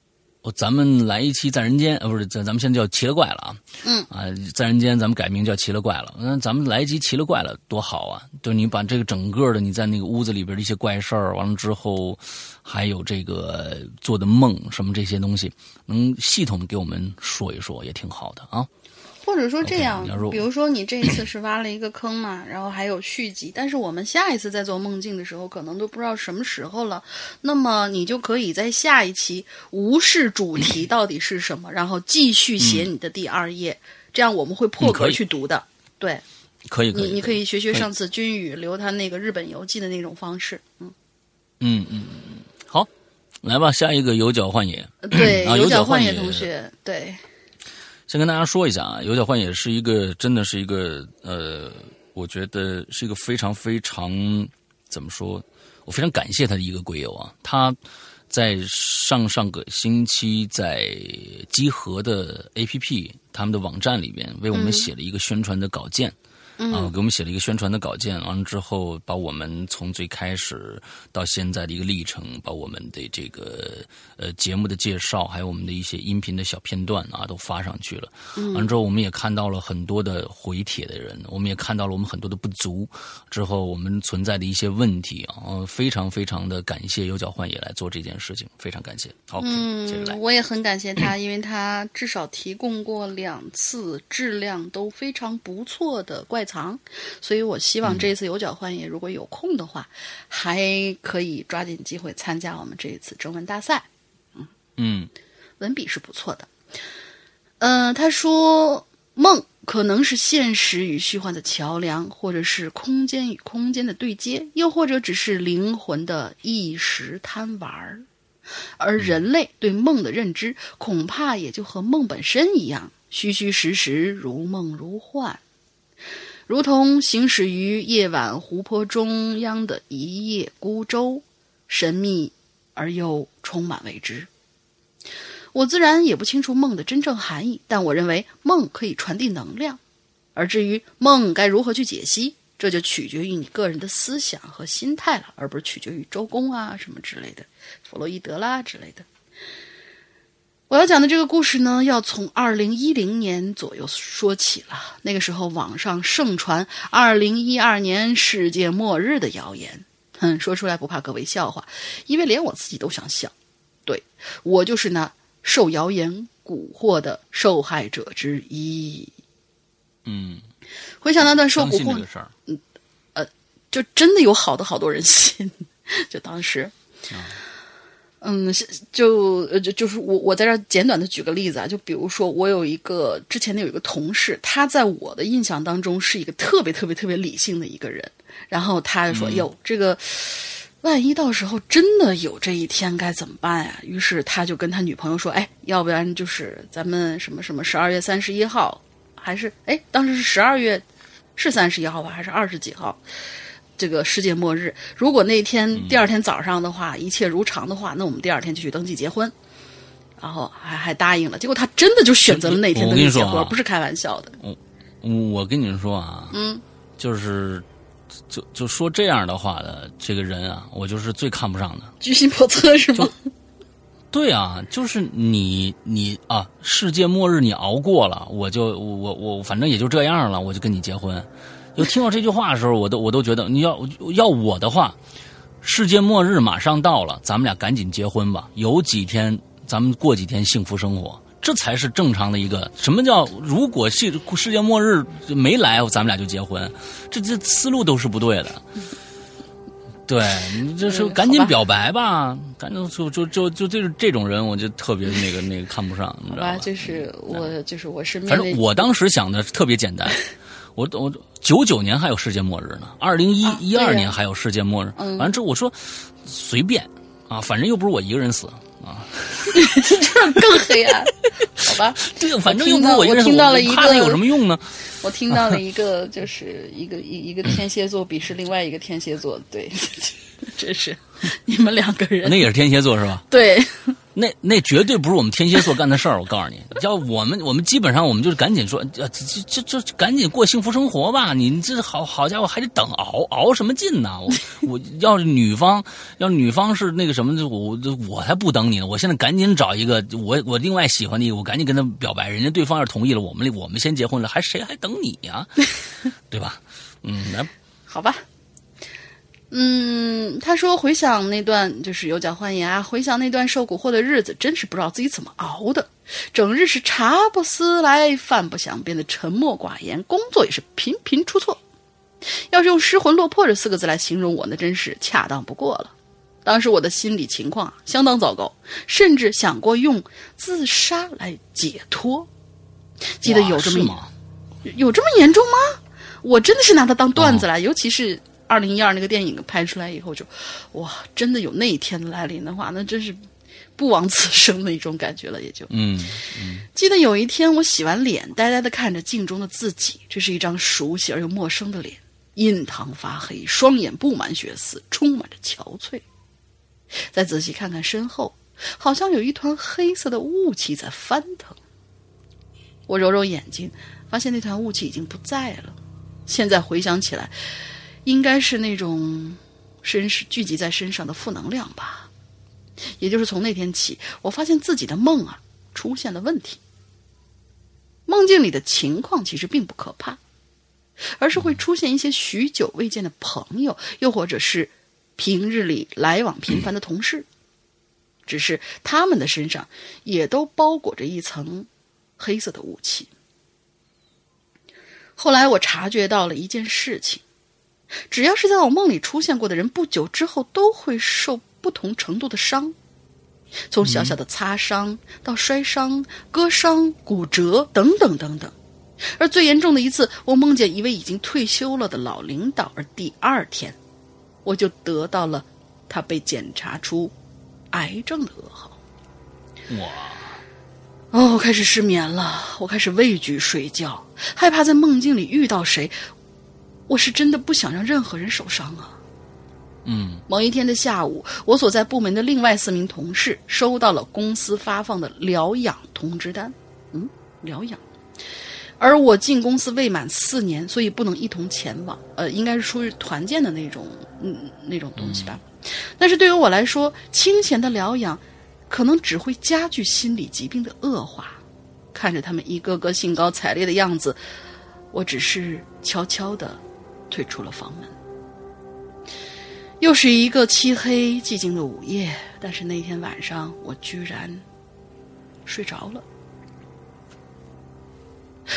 我咱们来一期在人间，呃，不是，咱咱们现在叫奇了怪了啊。嗯。啊，在人间咱们改名叫奇了怪了。那咱们来一集奇了怪了，多好啊！就你把这个整个的你在那个屋子里边的一些怪事儿，完了之后，还有这个做的梦什么这些东西，能系统给我们说一说，也挺好的啊。或者说这样，比如说你这一次是挖了一个坑嘛，然后还有续集，但是我们下一次在做梦境的时候，可能都不知道什么时候了。那么你就可以在下一期无视主题到底是什么，然后继续写你的第二页，这样我们会破格去读的。对，可以，你你可以学学上次君宇留他那个日本游记的那种方式。嗯嗯嗯嗯，好，来吧，下一个有脚幻野。对，有脚幻野同学，对。先跟大家说一下啊，游脚幻也是一个，真的是一个，呃，我觉得是一个非常非常怎么说，我非常感谢他的一个鬼友啊。他在上上个星期在集合的 APP 他们的网站里边为我们写了一个宣传的稿件。啊，给我们写了一个宣传的稿件，完了之后，把我们从最开始到现在的一个历程，把我们的这个呃节目的介绍，还有我们的一些音频的小片段啊，都发上去了。完了之后，我们也看到了很多的回帖的人，我们也看到了我们很多的不足，之后我们存在的一些问题啊，非常非常的感谢有脚换也来做这件事情，非常感谢。好，嗯，来，我也很感谢他，因为他至少提供过两次质量都非常不错的怪。藏，所以我希望这一次有脚换也，如果有空的话，还可以抓紧机会参加我们这一次征文大赛。嗯嗯，文笔是不错的。嗯，他说梦可能是现实与虚幻的桥梁，或者是空间与空间的对接，又或者只是灵魂的一时贪玩儿。而人类对梦的认知，恐怕也就和梦本身一样，虚虚实实，如梦如幻。如同行驶于夜晚湖泊中央的一叶孤舟，神秘而又充满未知。我自然也不清楚梦的真正含义，但我认为梦可以传递能量。而至于梦该如何去解析，这就取决于你个人的思想和心态了，而不是取决于周公啊什么之类的，弗洛伊德啦之类的。我要讲的这个故事呢，要从二零一零年左右说起了。那个时候，网上盛传二零一二年世界末日的谣言。哼，说出来不怕各位笑话，因为连我自己都想笑。对我就是那受谣言蛊惑的受害者之一。嗯，回想那段受蛊惑的事儿，嗯，呃，就真的有好多好多人信。就当时。嗯，就呃就就是我我在这儿简短的举个例子啊，就比如说我有一个之前的有一个同事，他在我的印象当中是一个特别特别特别理性的一个人，然后他就说哟这个万一到时候真的有这一天该怎么办呀？于是他就跟他女朋友说，哎，要不然就是咱们什么什么十二月三十一号，还是哎当时是十二月是三十一号吧，还是二十几号？这个世界末日，如果那天第二天早上的话，一切如常的话，那我们第二天就去登记结婚，然后还还答应了。结果他真的就选择了那天登记结婚，不是开玩笑的。我我跟你们说啊，嗯，就是就就说这样的话的这个人啊，我就是最看不上的，居心叵测是吗？对啊，就是你你啊，世界末日你熬过了，我就我我我反正也就这样了，我就跟你结婚。就听到这句话的时候，我都我都觉得，你要要我的话，世界末日马上到了，咱们俩赶紧结婚吧。有几天，咱们过几天幸福生活，这才是正常的一个。什么叫如果世世界末日没来，咱们俩就结婚？这这思路都是不对的。对你就是赶紧表白吧，赶紧就就就就就是这种人，我就特别那个那个看不上，你知道吧？就是我就是我身边反正我当时想的特别简单。我我九九年还有世界末日呢，二零一一二年还有世界末日。完了之后我说随便啊，反正又不是我一个人死啊，这更黑暗，好吧？对，反正又不是我一个人死，我怕他有什么用呢？我听到了一个，就是一个一一个天蝎座鄙视另外一个天蝎座，对，这是你们两个人，那也是天蝎座是吧？对。那那绝对不是我们天蝎座干的事儿，我告诉你，要我们我们基本上我们就是赶紧说，这这这赶紧过幸福生活吧。你这好好家伙还得等熬熬什么劲呢？我 我要是女方要是女方是那个什么，我我才不等你呢。我现在赶紧找一个我我另外喜欢的一个，我赶紧跟他表白。人家对方要是同意了，我们我们先结婚了，还谁还等你呀？对吧？嗯，那，好吧。嗯，他说回想那段就是有脚换牙，回想那段受蛊惑的日子，真是不知道自己怎么熬的。整日是茶不思来，饭不想，变得沉默寡言，工作也是频频出错。要是用失魂落魄这四个字来形容我，那真是恰当不过了。当时我的心理情况相当糟糕，甚至想过用自杀来解脱。记得有这么有这么严重吗？我真的是拿它当段子来，尤其是。二零一二那个电影拍出来以后，就哇，真的有那一天来临的话，那真是不枉此生的一种感觉了。也就嗯，记得有一天我洗完脸，呆呆的看着镜中的自己，这是一张熟悉而又陌生的脸，印堂发黑，双眼布满血丝，充满着憔悴。再仔细看看身后，好像有一团黑色的雾气在翻腾。我揉揉眼睛，发现那团雾气已经不在了。现在回想起来，应该是那种身聚集在身上的负能量吧。也就是从那天起，我发现自己的梦啊出现了问题。梦境里的情况其实并不可怕，而是会出现一些许久未见的朋友，又或者是平日里来往频繁的同事，只是他们的身上也都包裹着一层黑色的雾气。后来我察觉到了一件事情：只要是在我梦里出现过的人，不久之后都会受不同程度的伤，从小小的擦伤到摔伤、割伤、骨折等等等等。而最严重的一次，我梦见一位已经退休了的老领导，而第二天我就得到了他被检查出癌症的噩耗。哇！哦，我开始失眠了，我开始畏惧睡觉，害怕在梦境里遇到谁。我是真的不想让任何人受伤啊。嗯，某一天的下午，我所在部门的另外四名同事收到了公司发放的疗养通知单。嗯，疗养。而我进公司未满四年，所以不能一同前往。呃，应该是出于团建的那种，嗯，那种东西吧。但是对于我来说，清闲的疗养。可能只会加剧心理疾病的恶化。看着他们一个个兴高采烈的样子，我只是悄悄的退出了房门。又是一个漆黑寂静的午夜，但是那天晚上我居然睡着了。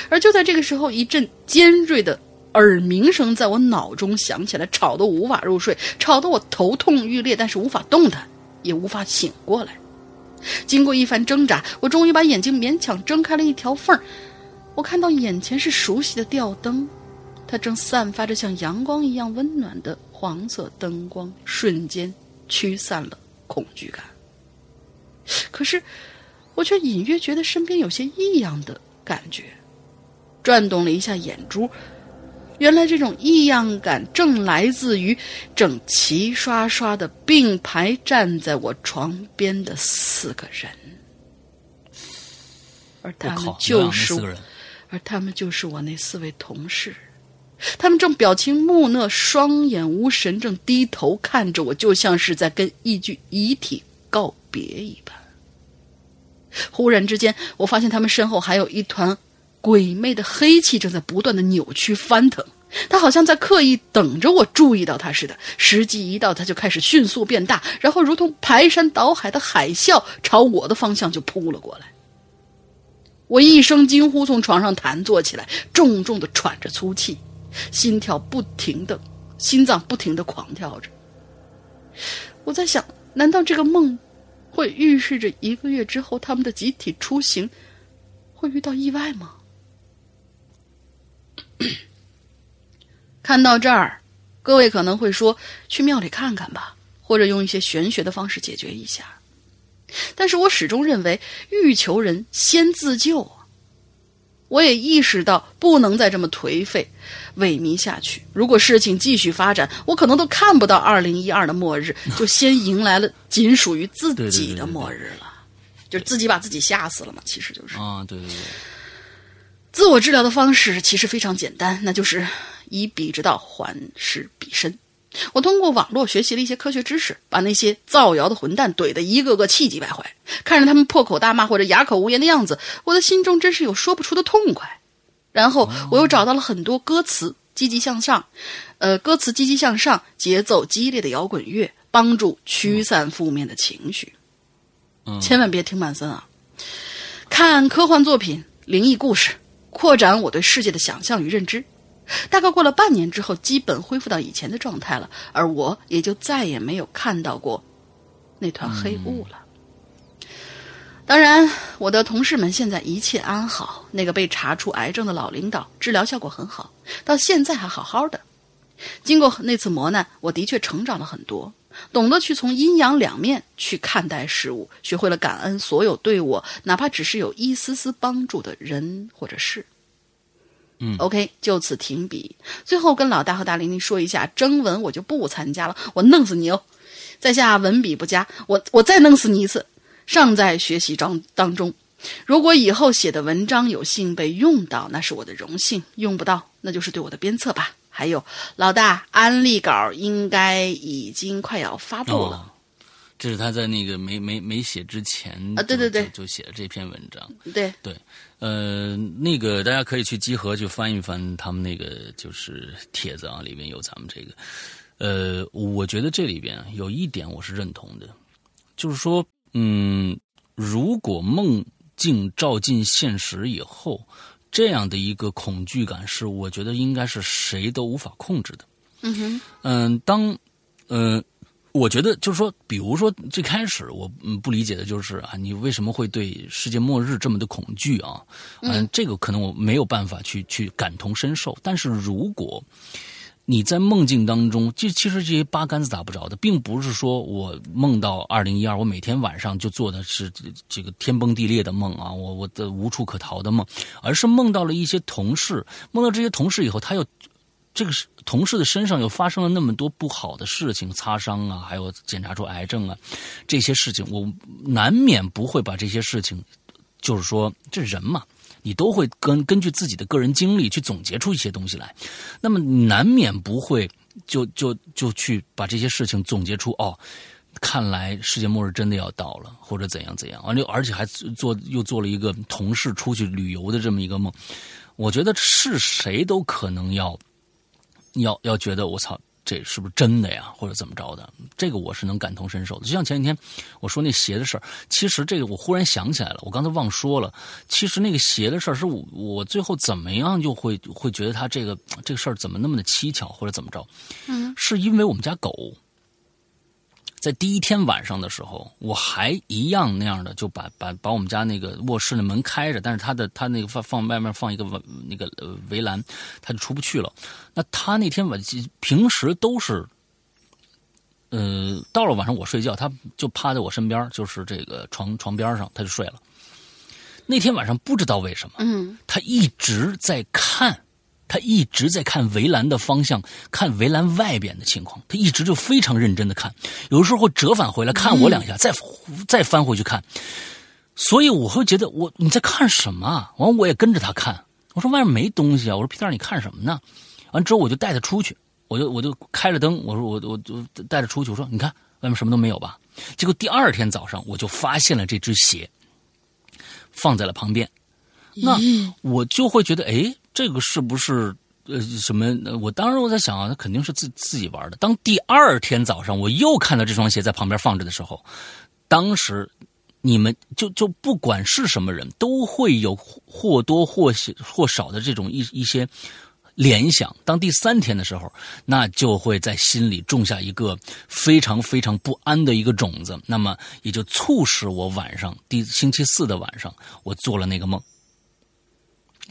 而就在这个时候，一阵尖锐的耳鸣声在我脑中响起来，吵得我无法入睡，吵得我头痛欲裂，但是无法动弹，也无法醒过来。经过一番挣扎，我终于把眼睛勉强睁开了一条缝儿。我看到眼前是熟悉的吊灯，它正散发着像阳光一样温暖的黄色灯光，瞬间驱散了恐惧感。可是，我却隐约觉得身边有些异样的感觉，转动了一下眼珠。原来这种异样感正来自于正齐刷刷的并排站在我床边的四个人，而他们就是，而他们就是我那四位同事，他们正表情木讷，双眼无神，正低头看着我，就像是在跟一具遗体告别一般。忽然之间，我发现他们身后还有一团。鬼魅的黑气正在不断的扭曲翻腾，他好像在刻意等着我注意到他似的。时机一到，他就开始迅速变大，然后如同排山倒海的海啸朝我的方向就扑了过来。我一声惊呼，从床上弹坐起来，重重的喘着粗气，心跳不停的，心脏不停的狂跳着。我在想，难道这个梦会预示着一个月之后他们的集体出行会遇到意外吗？看到这儿，各位可能会说：“去庙里看看吧，或者用一些玄学的方式解决一下。”但是我始终认为，欲求人先自救。我也意识到不能再这么颓废、萎靡下去。如果事情继续发展，我可能都看不到二零一二的末日，就先迎来了仅属于自己的末日了，就是自己把自己吓死了嘛。其实就是啊，对对对。自我治疗的方式其实非常简单，那就是以彼之道还施彼身。我通过网络学习了一些科学知识，把那些造谣的混蛋怼得一个个气急败坏。看着他们破口大骂或者哑口无言的样子，我的心中真是有说不出的痛快。然后我又找到了很多歌词积极向上，呃，歌词积极向上、节奏激烈的摇滚乐，帮助驱散负面的情绪。千万别听曼森啊！看科幻作品、灵异故事。扩展我对世界的想象与认知，大概过了半年之后，基本恢复到以前的状态了，而我也就再也没有看到过那团黑雾了。当然，我的同事们现在一切安好。那个被查出癌症的老领导，治疗效果很好，到现在还好好的。经过那次磨难，我的确成长了很多。懂得去从阴阳两面去看待事物，学会了感恩所有对我哪怕只是有一丝丝帮助的人或者事。嗯，OK，就此停笔。最后跟老大和大玲玲说一下，征文我就不参加了，我弄死你哦！在下文笔不佳，我我再弄死你一次，尚在学习当当中。如果以后写的文章有幸被用到，那是我的荣幸；用不到，那就是对我的鞭策吧。还有，老大安利稿应该已经快要发布了。这是他在那个没没没写之前啊，对对对，就写了这篇文章。对对，呃，那个大家可以去集合去翻一翻他们那个就是帖子啊，里面有咱们这个。呃，我觉得这里边有一点我是认同的，就是说，嗯，如果梦境照进现实以后。这样的一个恐惧感是，我觉得应该是谁都无法控制的。嗯哼，嗯，当，嗯，我觉得就是说，比如说最开始我嗯不理解的就是啊，你为什么会对世界末日这么的恐惧啊？嗯，这个可能我没有办法去去感同身受。但是如果你在梦境当中，这其实这些八竿子打不着的，并不是说我梦到二零一二，我每天晚上就做的是这个天崩地裂的梦啊，我我的无处可逃的梦，而是梦到了一些同事，梦到这些同事以后，他又这个是同事的身上又发生了那么多不好的事情，擦伤啊，还有检查出癌症啊，这些事情，我难免不会把这些事情，就是说这人嘛。你都会根根据自己的个人经历去总结出一些东西来，那么难免不会就就就去把这些事情总结出哦，看来世界末日真的要到了，或者怎样怎样，完了而且还做又做了一个同事出去旅游的这么一个梦，我觉得是谁都可能要要要觉得我操。这是不是真的呀，或者怎么着的？这个我是能感同身受的。就像前几天我说那鞋的事儿，其实这个我忽然想起来了，我刚才忘说了。其实那个鞋的事儿，是我我最后怎么样就会会觉得他这个这个事儿怎么那么的蹊跷，或者怎么着？嗯，是因为我们家狗。在第一天晚上的时候，我还一样那样的就把把把我们家那个卧室的门开着，但是他的他那个放放外面放一个那个呃围栏，他就出不去了。那他那天晚平时都是，呃，到了晚上我睡觉，他就趴在我身边，就是这个床床边上，他就睡了。那天晚上不知道为什么，嗯，他一直在看。他一直在看围栏的方向，看围栏外边的情况。他一直就非常认真的看，有的时候会折返回来看我两下，再再翻回去看。所以我会觉得我你在看什么？完我也跟着他看。我说外面没东西啊。我说皮蛋你看什么呢？完之后我就带他出去，我就我就开着灯。我说我我就带着出去。我说你看外面什么都没有吧？结果第二天早上我就发现了这只鞋，放在了旁边。那我就会觉得哎。这个是不是呃什么？我当时我在想啊，他肯定是自自己玩的。当第二天早上我又看到这双鞋在旁边放着的时候，当时你们就就不管是什么人都会有或多或少或少的这种一一些联想。当第三天的时候，那就会在心里种下一个非常非常不安的一个种子。那么也就促使我晚上第星期四的晚上，我做了那个梦。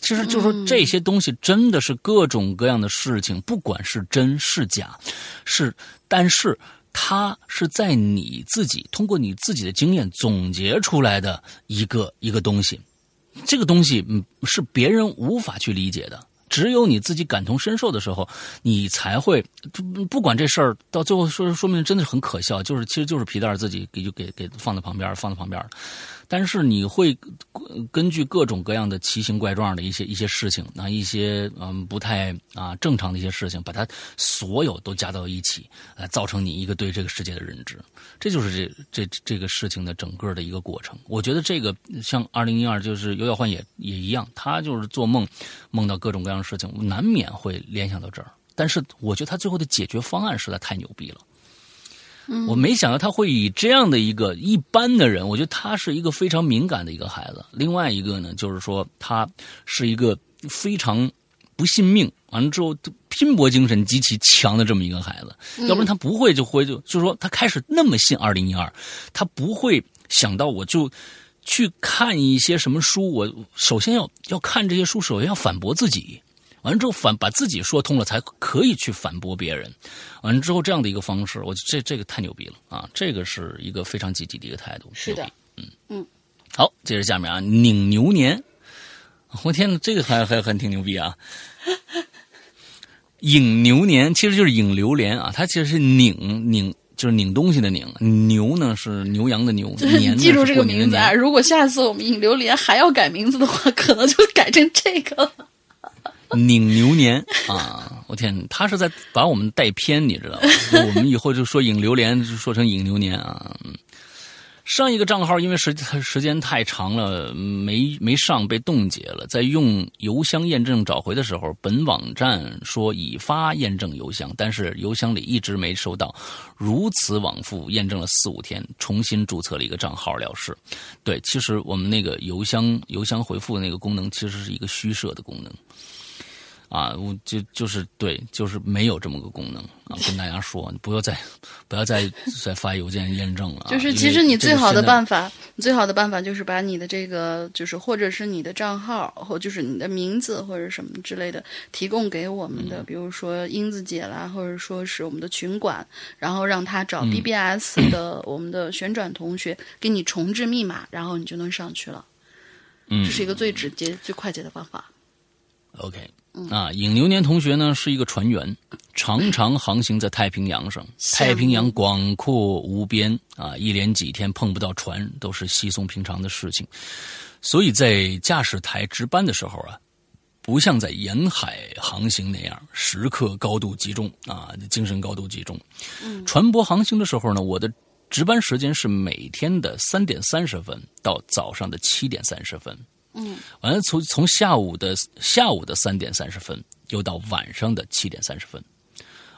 其实就说这些东西真的是各种各样的事情，不管是真是假，是，但是它是在你自己通过你自己的经验总结出来的一个一个东西，这个东西嗯是别人无法去理解的，只有你自己感同身受的时候，你才会不不管这事儿到最后说说明真的是很可笑，就是其实就是皮蛋自己给就给给放在旁边放在旁边但是你会根据各种各样的奇形怪状的一些一些事情，那一些嗯不太啊正常的一些事情，把它所有都加到一起，来造成你一个对这个世界的认知，这就是这这这个事情的整个的一个过程。我觉得这个像二零一二就是有小幻也也一样，他就是做梦梦到各种各样的事情，难免会联想到这儿。但是我觉得他最后的解决方案实在太牛逼了。我没想到他会以这样的一个一般的人，我觉得他是一个非常敏感的一个孩子。另外一个呢，就是说他是一个非常不信命，完了之后拼搏精神极其强的这么一个孩子。要不然他不会就会就就是说他开始那么信二零一二，他不会想到我就去看一些什么书，我首先要要看这些书，首先要反驳自己。完了之后反把自己说通了，才可以去反驳别人。完了之后这样的一个方式，我这这个太牛逼了啊！这个是一个非常积极的一个态度。是的，嗯嗯。好，接着下面啊，拧牛年，我天呐，这个还还还挺牛逼啊！拧牛年其实就是拧榴莲啊，它其实是拧拧就是拧东西的拧，牛呢是牛羊的牛，年记住这个名字啊！如果下次我们拧榴莲还要改名字的话，可能就改成这个了。拧牛年啊！我天，他是在把我们带偏，你知道吗？我们以后就说引榴莲，就说成引牛年啊。上一个账号因为时时间太长了，没没上被冻结了。在用邮箱验证找回的时候，本网站说已发验证邮箱，但是邮箱里一直没收到。如此往复验证了四五天，重新注册了一个账号了事。对，其实我们那个邮箱邮箱回复那个功能其实是一个虚设的功能。啊，我就就是对，就是没有这么个功能啊！跟大家说，不要再不要再再发邮件验证了。就是其实你最好的办法，最好的办法就是把你的这个，就是或者是你的账号，或就是你的名字或者什么之类的，提供给我们的，比如说英子姐啦，或者说是我们的群管，然后让他找 BBS 的我们的旋转同学给你重置密码，然后你就能上去了。嗯，这是一个最直接、最快捷的方法。OK。啊，尹流年同学呢是一个船员，常常航行在太平洋上。太平洋广阔无边啊，一连几天碰不到船都是稀松平常的事情。所以在驾驶台值班的时候啊，不像在沿海航行那样时刻高度集中啊，精神高度集中。船舶航行的时候呢，我的值班时间是每天的三点三十分到早上的七点三十分。嗯，完了，从从下午的下午的三点三十分，又到晚上的七点三十分。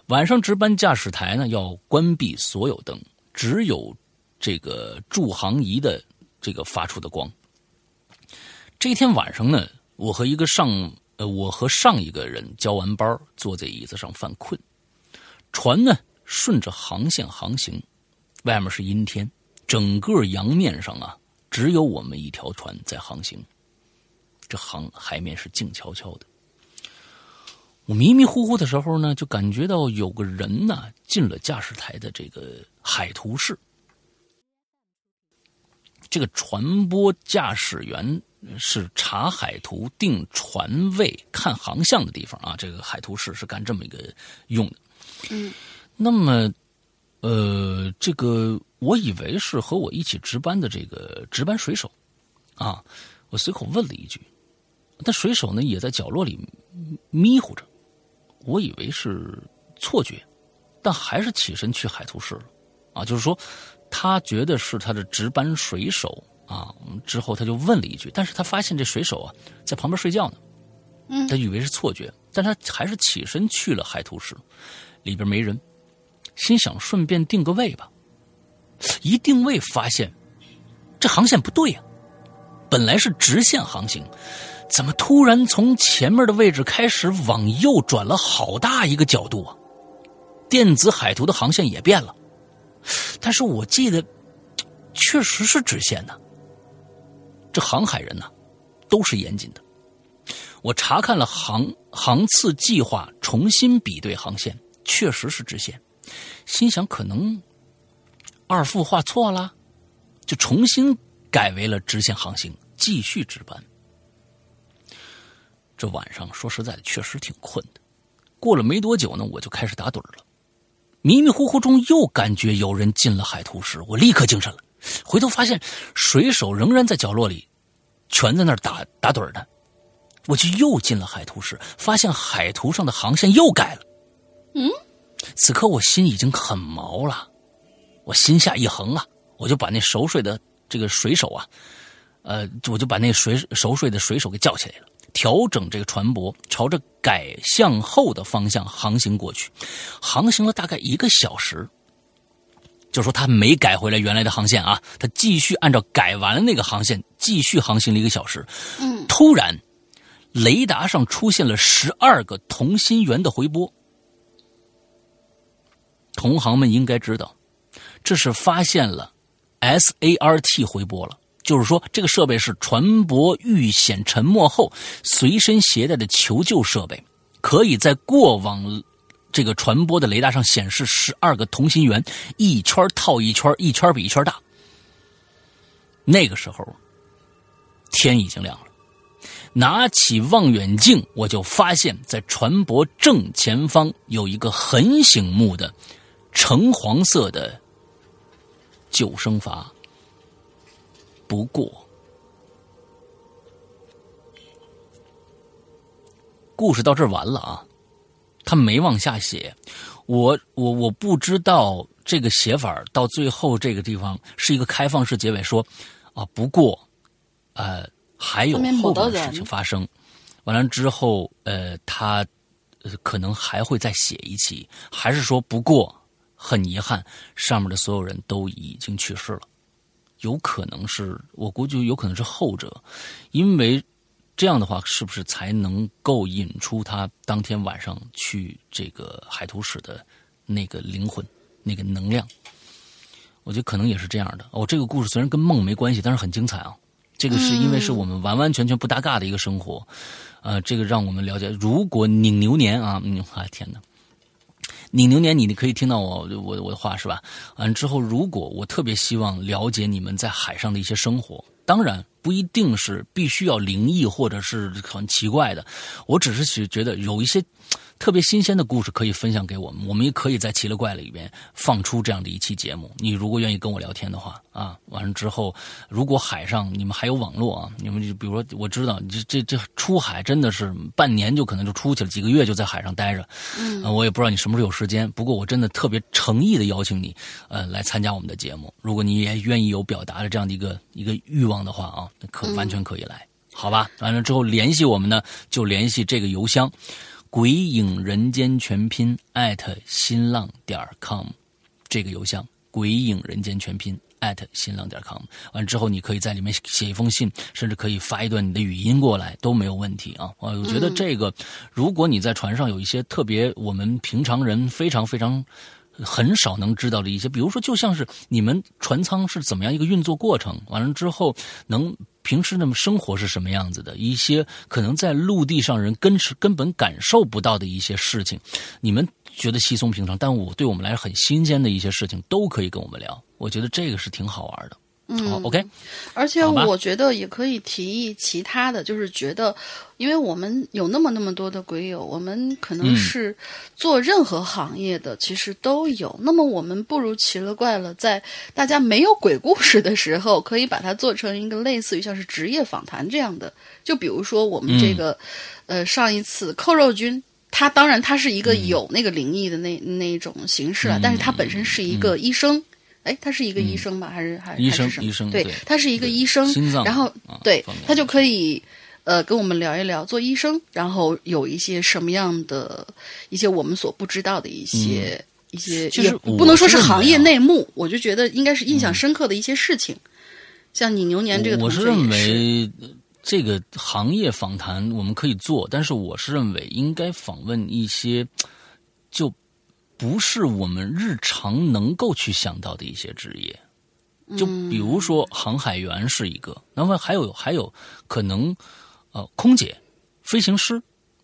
晚上值班驾驶台呢要关闭所有灯，只有这个助航仪的这个发出的光。这天晚上呢，我和一个上呃，我和上一个人交完班，坐在椅子上犯困。船呢顺着航线航行，外面是阴天，整个洋面上啊，只有我们一条船在航行。这航海面是静悄悄的。我迷迷糊糊的时候呢，就感觉到有个人呢进了驾驶台的这个海图室。这个船舶驾驶员是查海图、定船位、看航向的地方啊。这个海图室是干这么一个用的。嗯。那么，呃，这个我以为是和我一起值班的这个值班水手啊，我随口问了一句。但水手呢，也在角落里迷糊着。我以为是错觉，但还是起身去海图室了。啊，就是说，他觉得是他的值班水手啊。之后他就问了一句，但是他发现这水手啊在旁边睡觉呢。嗯，他以为是错觉，但他还是起身去了海图室，里边没人，心想顺便定个位吧。一定位发现，这航线不对呀，本来是直线航行。怎么突然从前面的位置开始往右转了好大一个角度啊？电子海图的航线也变了，但是我记得确实是直线的。这航海人呢，都是严谨的。我查看了航航次计划，重新比对航线，确实是直线。心想可能二副画错了，就重新改为了直线航行，继续值班。这晚上说实在的，确实挺困的。过了没多久呢，我就开始打盹了。迷迷糊糊中又感觉有人进了海图室，我立刻精神了，回头发现水手仍然在角落里，全在那儿打打盹呢。我就又进了海图室，发现海图上的航线又改了。嗯，此刻我心已经很毛了，我心下一横啊，我就把那熟睡的这个水手啊，呃，我就把那水熟睡的水手给叫起来了。调整这个船舶，朝着改向后的方向航行过去，航行了大概一个小时。就说他没改回来原来的航线啊，他继续按照改完了那个航线继续航行了一个小时。嗯，突然，雷达上出现了十二个同心圆的回波。同行们应该知道，这是发现了 SART 回波了。就是说，这个设备是船舶遇险沉没后随身携带的求救设备，可以在过往这个船舶的雷达上显示十二个同心圆，一圈套一圈，一圈比一圈大。那个时候，天已经亮了，拿起望远镜，我就发现，在船舶正前方有一个很醒目的橙黄色的救生筏。不过，故事到这儿完了啊，他没往下写。我我我不知道这个写法到最后这个地方是一个开放式结尾，说啊，不过，呃，还有后面的事情发生。完了之后，呃，他可能还会再写一期，还是说不过很遗憾，上面的所有人都已经去世了。有可能是我估计有可能是后者，因为这样的话，是不是才能够引出他当天晚上去这个海图史的那个灵魂、那个能量？我觉得可能也是这样的。哦，这个故事虽然跟梦没关系，但是很精彩啊。这个是因为是我们完完全全不搭嘎的一个生活，呃，这个让我们了解，如果拧牛年啊，嗯，啊天哪！你牛年，你你可以听到我我我的话是吧？完之后，如果我特别希望了解你们在海上的一些生活，当然不一定是必须要灵异或者是很奇怪的，我只是觉得有一些。特别新鲜的故事可以分享给我们，我们也可以在奇了怪里边放出这样的一期节目。你如果愿意跟我聊天的话啊，完了之后，如果海上你们还有网络啊，你们就比如说，我知道这这这出海真的是半年就可能就出去了，几个月就在海上待着。嗯，我也不知道你什么时候有时间，不过我真的特别诚意的邀请你，呃，来参加我们的节目。如果你也愿意有表达的这样的一个一个欲望的话啊，可完全可以来，好吧？完了之后联系我们呢，就联系这个邮箱。鬼影人间全拼艾特新浪点 com，这个邮箱鬼影人间全拼艾特新浪点 com，完之后你可以在里面写一封信，甚至可以发一段你的语音过来都没有问题啊！我觉得这个，如果你在船上有一些特别我们平常人非常非常很少能知道的一些，比如说就像是你们船舱是怎么样一个运作过程，完了之后能。平时那么生活是什么样子的？一些可能在陆地上人根是根本感受不到的一些事情，你们觉得稀松平常，但我对我们来说很新鲜的一些事情，都可以跟我们聊。我觉得这个是挺好玩的。嗯，OK，而且我觉得也可以提议其他的就是觉得，因为我们有那么那么多的鬼友，我们可能是做任何行业的，其实都有。那么我们不如奇了怪了，在大家没有鬼故事的时候，可以把它做成一个类似于像是职业访谈这样的。就比如说我们这个，呃，上一次扣肉君，他当然他是一个有那个灵异的那那一种形式了，但是他本身是一个医生。哎，他是一个医生吧？还是还医生？医生对，他是一个医生。心脏，然后对他就可以呃跟我们聊一聊做医生，然后有一些什么样的一些我们所不知道的一些一些，也不能说是行业内幕，我就觉得应该是印象深刻的一些事情。像你牛年这个，我是认为这个行业访谈我们可以做，但是我是认为应该访问一些就。不是我们日常能够去想到的一些职业，就比如说航海员是一个，那么还有还有可能，呃，空姐、飞行师，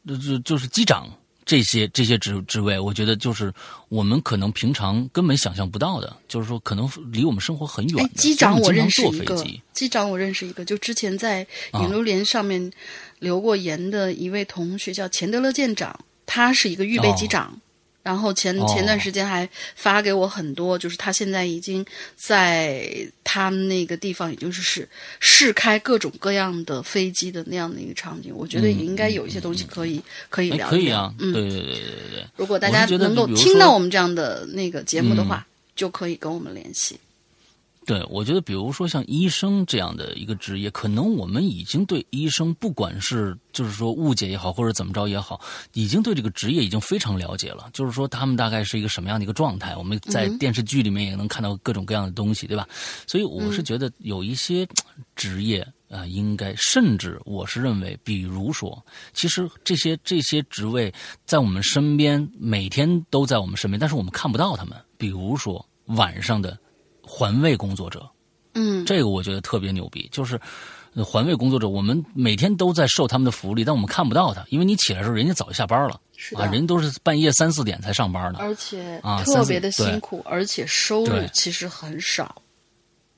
就就就是机长这些这些职职位，我觉得就是我们可能平常根本想象不到的，就是说可能离我们生活很远。机长我认识一个，机长我认识一个，就之前在引流连上面留过言的一位同学叫钱德勒舰长，他是一个预备机长。然后前前段时间还发给我很多，就是他现在已经在他们那个地方，也就是试试开各种各样的飞机的那样的一个场景。我觉得也应该有一些东西可以可以聊。可以啊，嗯，对对对对对。如果大家能够听到我们这样的那个节目的话，就可以跟我们联系。对，我觉得，比如说像医生这样的一个职业，可能我们已经对医生，不管是就是说误解也好，或者怎么着也好，已经对这个职业已经非常了解了。就是说，他们大概是一个什么样的一个状态？我们在电视剧里面也能看到各种各样的东西，对吧？所以，我是觉得有一些职业啊，应该，甚至我是认为，比如说，其实这些这些职位在我们身边，每天都在我们身边，但是我们看不到他们。比如说晚上的。环卫工作者，嗯，这个我觉得特别牛逼。就是环卫工作者，我们每天都在受他们的福利，但我们看不到他，因为你起来的时候，人家早就下班了，啊，人都是半夜三四点才上班呢，而且啊，特别的辛苦，而且收入其实很少。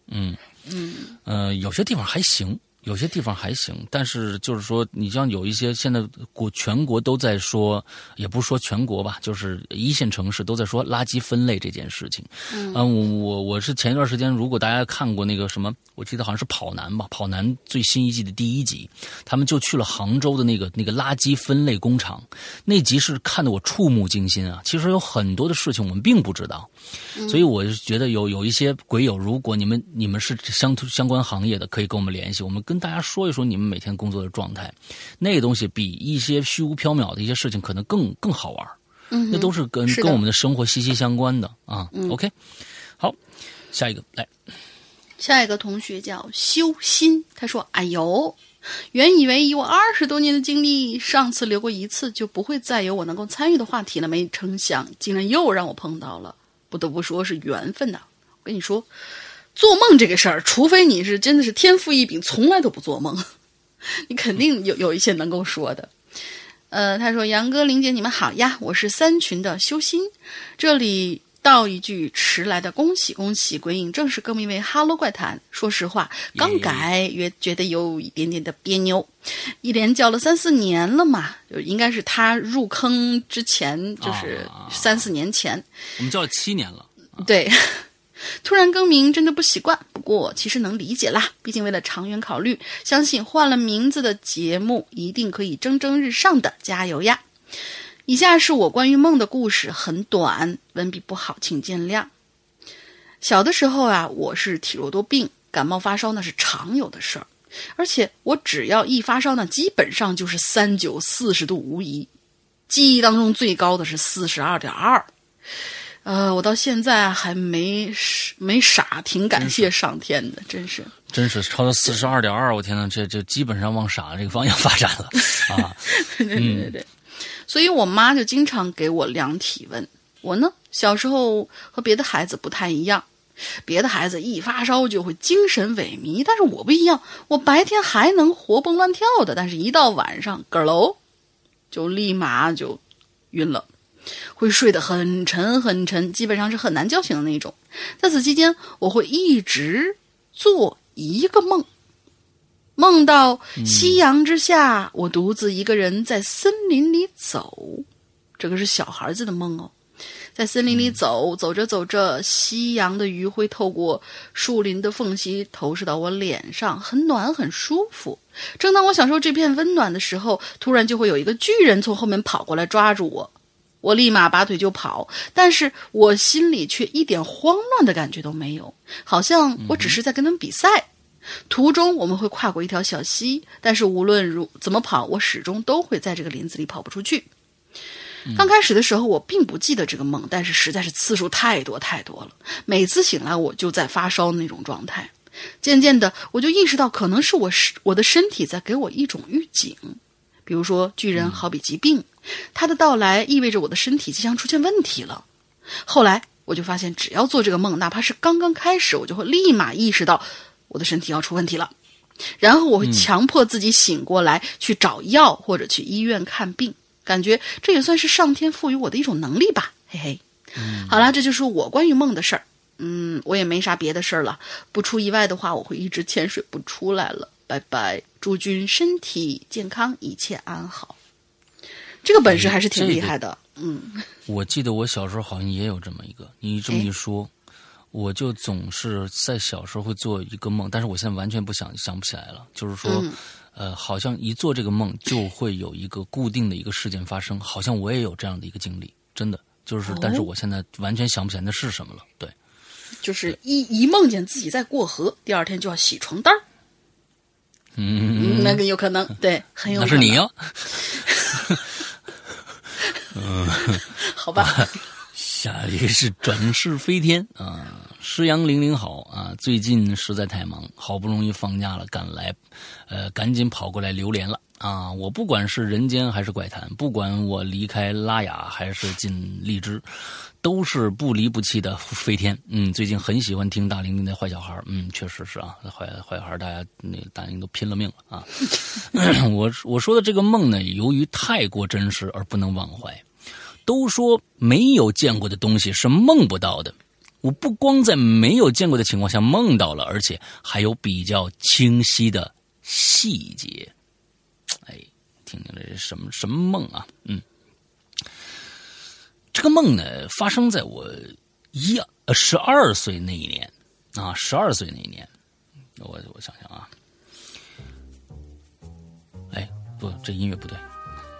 嗯嗯，呃，有些地方还行，有些地方还行，但是就是说，你像有一些现在国全国都在说，也不是说全国吧，就是一线城市都在说垃圾分类这件事情。嗯，我我我是前一段时间，如果大家看过那个什么，我记得好像是跑男吧，跑男最新一季的第一集，他们就去了杭州的那个那个垃圾分类工厂，那集是看得我触目惊心啊！其实有很多的事情我们并不知道，所以我就觉得有有一些鬼友，如果你们你们是相相关行业的，可以跟我们联系，我们跟。大家说一说你们每天工作的状态，那个东西比一些虚无缥缈的一些事情可能更更好玩嗯，那都是跟跟我们的生活息息相关的啊。OK，好，下一个来，下一个同学叫修心，他说：“哎呦，原以为以我二十多年的经历，上次留过一次就不会再有我能够参与的话题了，没成想竟然又让我碰到了，不得不说是缘分呐。我跟你说。”做梦这个事儿，除非你是真的是天赋异禀，从来都不做梦，你肯定有有一些能够说的。呃，他说：“杨哥、玲姐，你们好呀，我是三群的修心，这里道一句迟来的恭喜恭喜，鬼影正式更名为哈喽怪谈。说实话，刚改也觉得有一点点的别扭，一连叫了三四年了嘛，就应该是他入坑之前，就是三四年前，我们叫了七年了，对。”突然更名真的不习惯，不过其实能理解啦。毕竟为了长远考虑，相信换了名字的节目一定可以蒸蒸日上的，加油呀！以下是我关于梦的故事，很短，文笔不好，请见谅。小的时候啊，我是体弱多病，感冒发烧那是常有的事儿，而且我只要一发烧呢，基本上就是三九四十度无疑。记忆当中最高的是四十二点二。呃，我到现在还没没傻，挺感谢上天的，真是，真是超到四十二点二，我天呐，这这基本上往傻这个方向发展了 啊！对对对对，所以我妈就经常给我量体温。我呢，小时候和别的孩子不太一样，别的孩子一发烧就会精神萎靡，但是我不一样，我白天还能活蹦乱跳的，但是一到晚上，咯喽，就立马就晕了。会睡得很沉很沉，基本上是很难叫醒的那种。在此期间，我会一直做一个梦，梦到夕阳之下，我独自一个人在森林里走。这个是小孩子的梦哦，在森林里走，走着走着，夕阳的余晖透过树林的缝隙投射到我脸上，很暖很舒服。正当我享受这片温暖的时候，突然就会有一个巨人从后面跑过来抓住我。我立马拔腿就跑，但是我心里却一点慌乱的感觉都没有，好像我只是在跟他们比赛。途中我们会跨过一条小溪，但是无论如怎么跑，我始终都会在这个林子里跑不出去。刚开始的时候，我并不记得这个梦，但是实在是次数太多太多了，每次醒来我就在发烧那种状态。渐渐的，我就意识到可能是我是我的身体在给我一种预警，比如说巨人好比疾病。他的到来意味着我的身体即将出现问题了。后来我就发现，只要做这个梦，哪怕是刚刚开始，我就会立马意识到我的身体要出问题了。然后我会强迫自己醒过来，去找药或者去医院看病。感觉这也算是上天赋予我的一种能力吧，嘿嘿。好啦，这就是我关于梦的事儿。嗯，我也没啥别的事儿了。不出意外的话，我会一直潜水不出来了。拜拜，祝君身体健康，一切安好。这个本事还是挺厉害的，嗯。我记得我小时候好像也有这么一个，你这么一说，我就总是在小时候会做一个梦，但是我现在完全不想想不起来了。就是说，呃，好像一做这个梦就会有一个固定的一个事件发生，好像我也有这样的一个经历，真的就是，但是我现在完全想不起来那是什么了。对，就是一一梦见自己在过河，第二天就要洗床单嗯，那个有可能，对，很有。那是你哟。嗯，好吧。下一个是转世飞天 啊，诗阳玲玲好啊，最近实在太忙，好不容易放假了，赶来，呃，赶紧跑过来留连了啊！我不管是人间还是怪谈，不管我离开拉雅还是进荔枝。都是不离不弃的飞天，嗯，最近很喜欢听大玲玲的坏小孩，嗯，确实是啊，坏坏小孩，大家那大玲都拼了命了啊。我我说的这个梦呢，由于太过真实而不能忘怀。都说没有见过的东西是梦不到的，我不光在没有见过的情况下梦到了，而且还有比较清晰的细节。哎，听听这是什么什么梦啊？嗯，这个梦呢，发生在我一十二岁那一年啊，十二岁那一年。我我想想啊，哎，不，这音乐不对。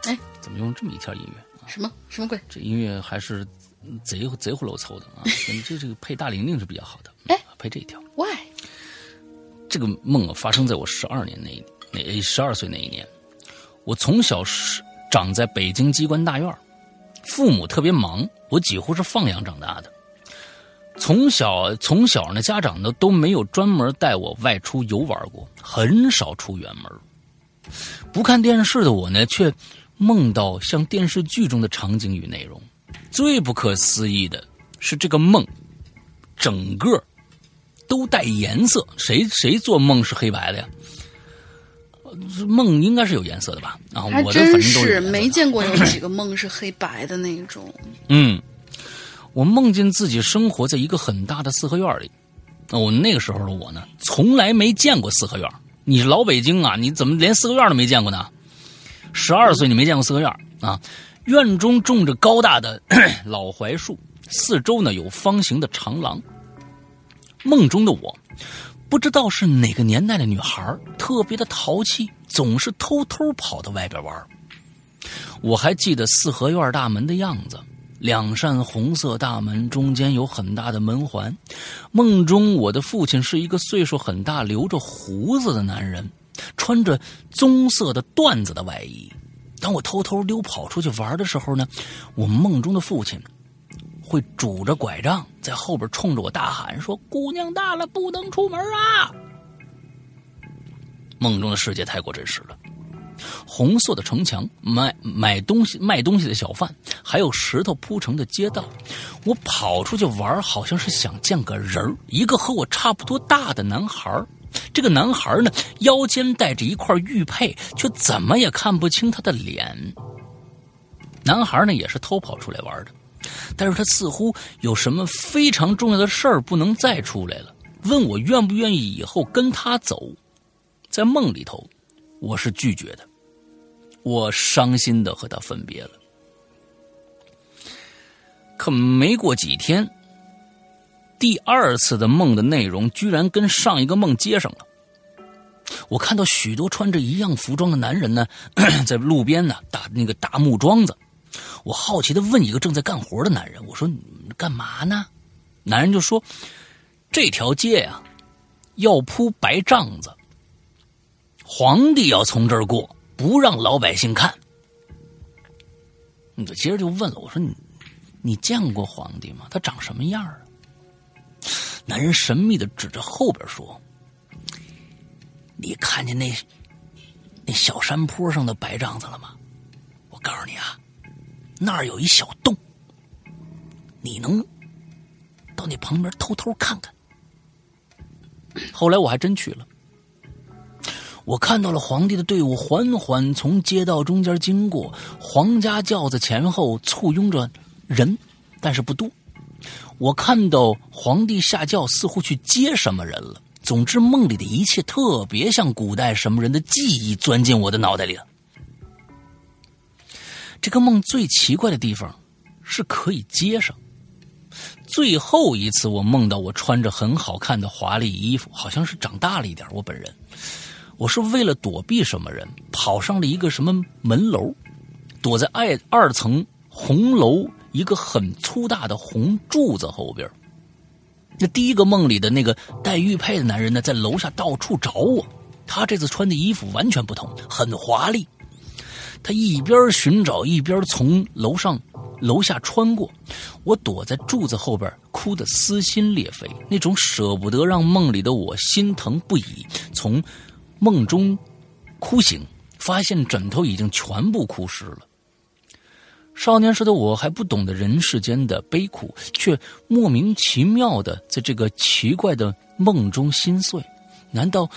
哎，怎么用这么一条音乐？什么什么鬼？这音乐还是贼贼乎漏凑的啊！这这个配大玲玲是比较好的。哎，配这一条。Why？这个梦啊，发生在我十二年那那十二岁那一年。我从小是长在北京机关大院，父母特别忙，我几乎是放养长大的。从小从小呢，家长呢都没有专门带我外出游玩过，很少出远门。不看电视的我呢，却。梦到像电视剧中的场景与内容，最不可思议的是这个梦，整个都带颜色。谁谁做梦是黑白的呀？梦应该是有颜色的吧？啊，我真是没见过有几个梦是黑白的那种。嗯，我梦见自己生活在一个很大的四合院里。我那个时候的我呢，从来没见过四合院。你是老北京啊？你怎么连四合院都没见过呢？十二岁，你没见过四合院啊？院中种着高大的 老槐树，四周呢有方形的长廊。梦中的我，不知道是哪个年代的女孩，特别的淘气，总是偷偷跑到外边玩。我还记得四合院大门的样子，两扇红色大门中间有很大的门环。梦中我的父亲是一个岁数很大、留着胡子的男人。穿着棕色的缎子的外衣，当我偷偷溜跑出去玩的时候呢，我梦中的父亲会拄着拐杖在后边冲着我大喊说：“姑娘大了不能出门啊！”梦中的世界太过真实了，红色的城墙、卖买东西、卖东西的小贩，还有石头铺成的街道。我跑出去玩，好像是想见个人一个和我差不多大的男孩这个男孩呢，腰间带着一块玉佩，却怎么也看不清他的脸。男孩呢，也是偷跑出来玩的，但是他似乎有什么非常重要的事儿不能再出来了，问我愿不愿意以后跟他走。在梦里头，我是拒绝的，我伤心的和他分别了。可没过几天。第二次的梦的内容居然跟上一个梦接上了。我看到许多穿着一样服装的男人呢，在路边呢打那个大木桩子。我好奇的问一个正在干活的男人：“我说你干嘛呢？”男人就说：“这条街呀，要铺白帐子，皇帝要从这儿过，不让老百姓看。”我接着就问了：“我说你你见过皇帝吗？他长什么样啊？”男人神秘的指着后边说：“你看见那那小山坡上的白帐子了吗？我告诉你啊，那儿有一小洞，你能到那旁边偷偷看看。”后来我还真去了，我看到了皇帝的队伍缓缓从街道中间经过，皇家轿子前后簇拥着人，但是不多。我看到皇帝下轿，似乎去接什么人了。总之，梦里的一切特别像古代什么人的记忆钻进我的脑袋里了。这个梦最奇怪的地方是可以接上。最后一次，我梦到我穿着很好看的华丽衣服，好像是长大了一点。我本人，我是为了躲避什么人，跑上了一个什么门楼，躲在二二层红楼。一个很粗大的红柱子后边，那第一个梦里的那个戴玉佩的男人呢，在楼下到处找我。他这次穿的衣服完全不同，很华丽。他一边寻找，一边从楼上、楼下穿过。我躲在柱子后边，哭得撕心裂肺，那种舍不得让梦里的我心疼不已。从梦中哭醒，发现枕头已经全部哭湿了。少年时的我还不懂得人世间的悲苦，却莫名其妙的在这个奇怪的梦中心碎。难道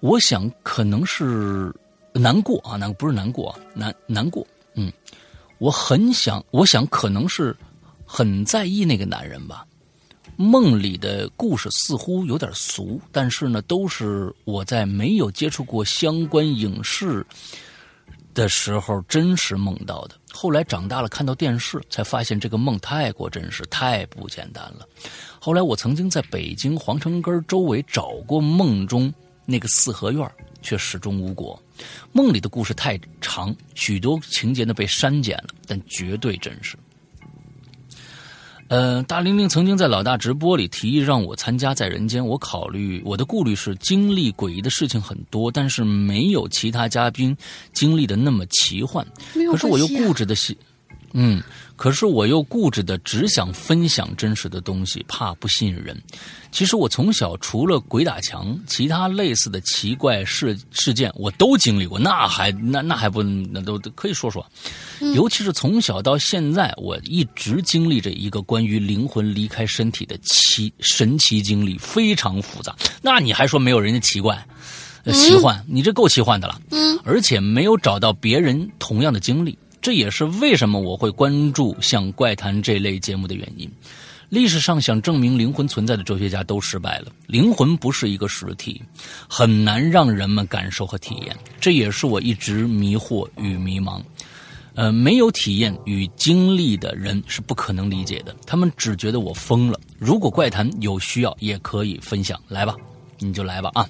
我想可能是难过啊？难不是难过啊？难难过。嗯，我很想，我想可能是很在意那个男人吧。梦里的故事似乎有点俗，但是呢，都是我在没有接触过相关影视的时候真实梦到的。后来长大了，看到电视，才发现这个梦太过真实，太不简单了。后来我曾经在北京皇城根周围找过梦中那个四合院，却始终无果。梦里的故事太长，许多情节呢被删减了，但绝对真实。呃，大玲玲曾经在老大直播里提议让我参加在人间，我考虑我的顾虑是经历诡异的事情很多，但是没有其他嘉宾经历的那么奇幻。可是我又固执的喜，嗯。可是我又固执的只想分享真实的东西，怕不吸引人。其实我从小除了鬼打墙，其他类似的奇怪事事件我都经历过，那还那那还不那都可以说说。尤其是从小到现在，我一直经历着一个关于灵魂离开身体的奇神奇经历，非常复杂。那你还说没有人家奇怪、奇幻？你这够奇幻的了。嗯，而且没有找到别人同样的经历。这也是为什么我会关注像《怪谈》这类节目的原因。历史上想证明灵魂存在的哲学家都失败了。灵魂不是一个实体，很难让人们感受和体验。这也是我一直迷惑与迷茫。呃，没有体验与经历的人是不可能理解的。他们只觉得我疯了。如果《怪谈》有需要，也可以分享，来吧，你就来吧啊。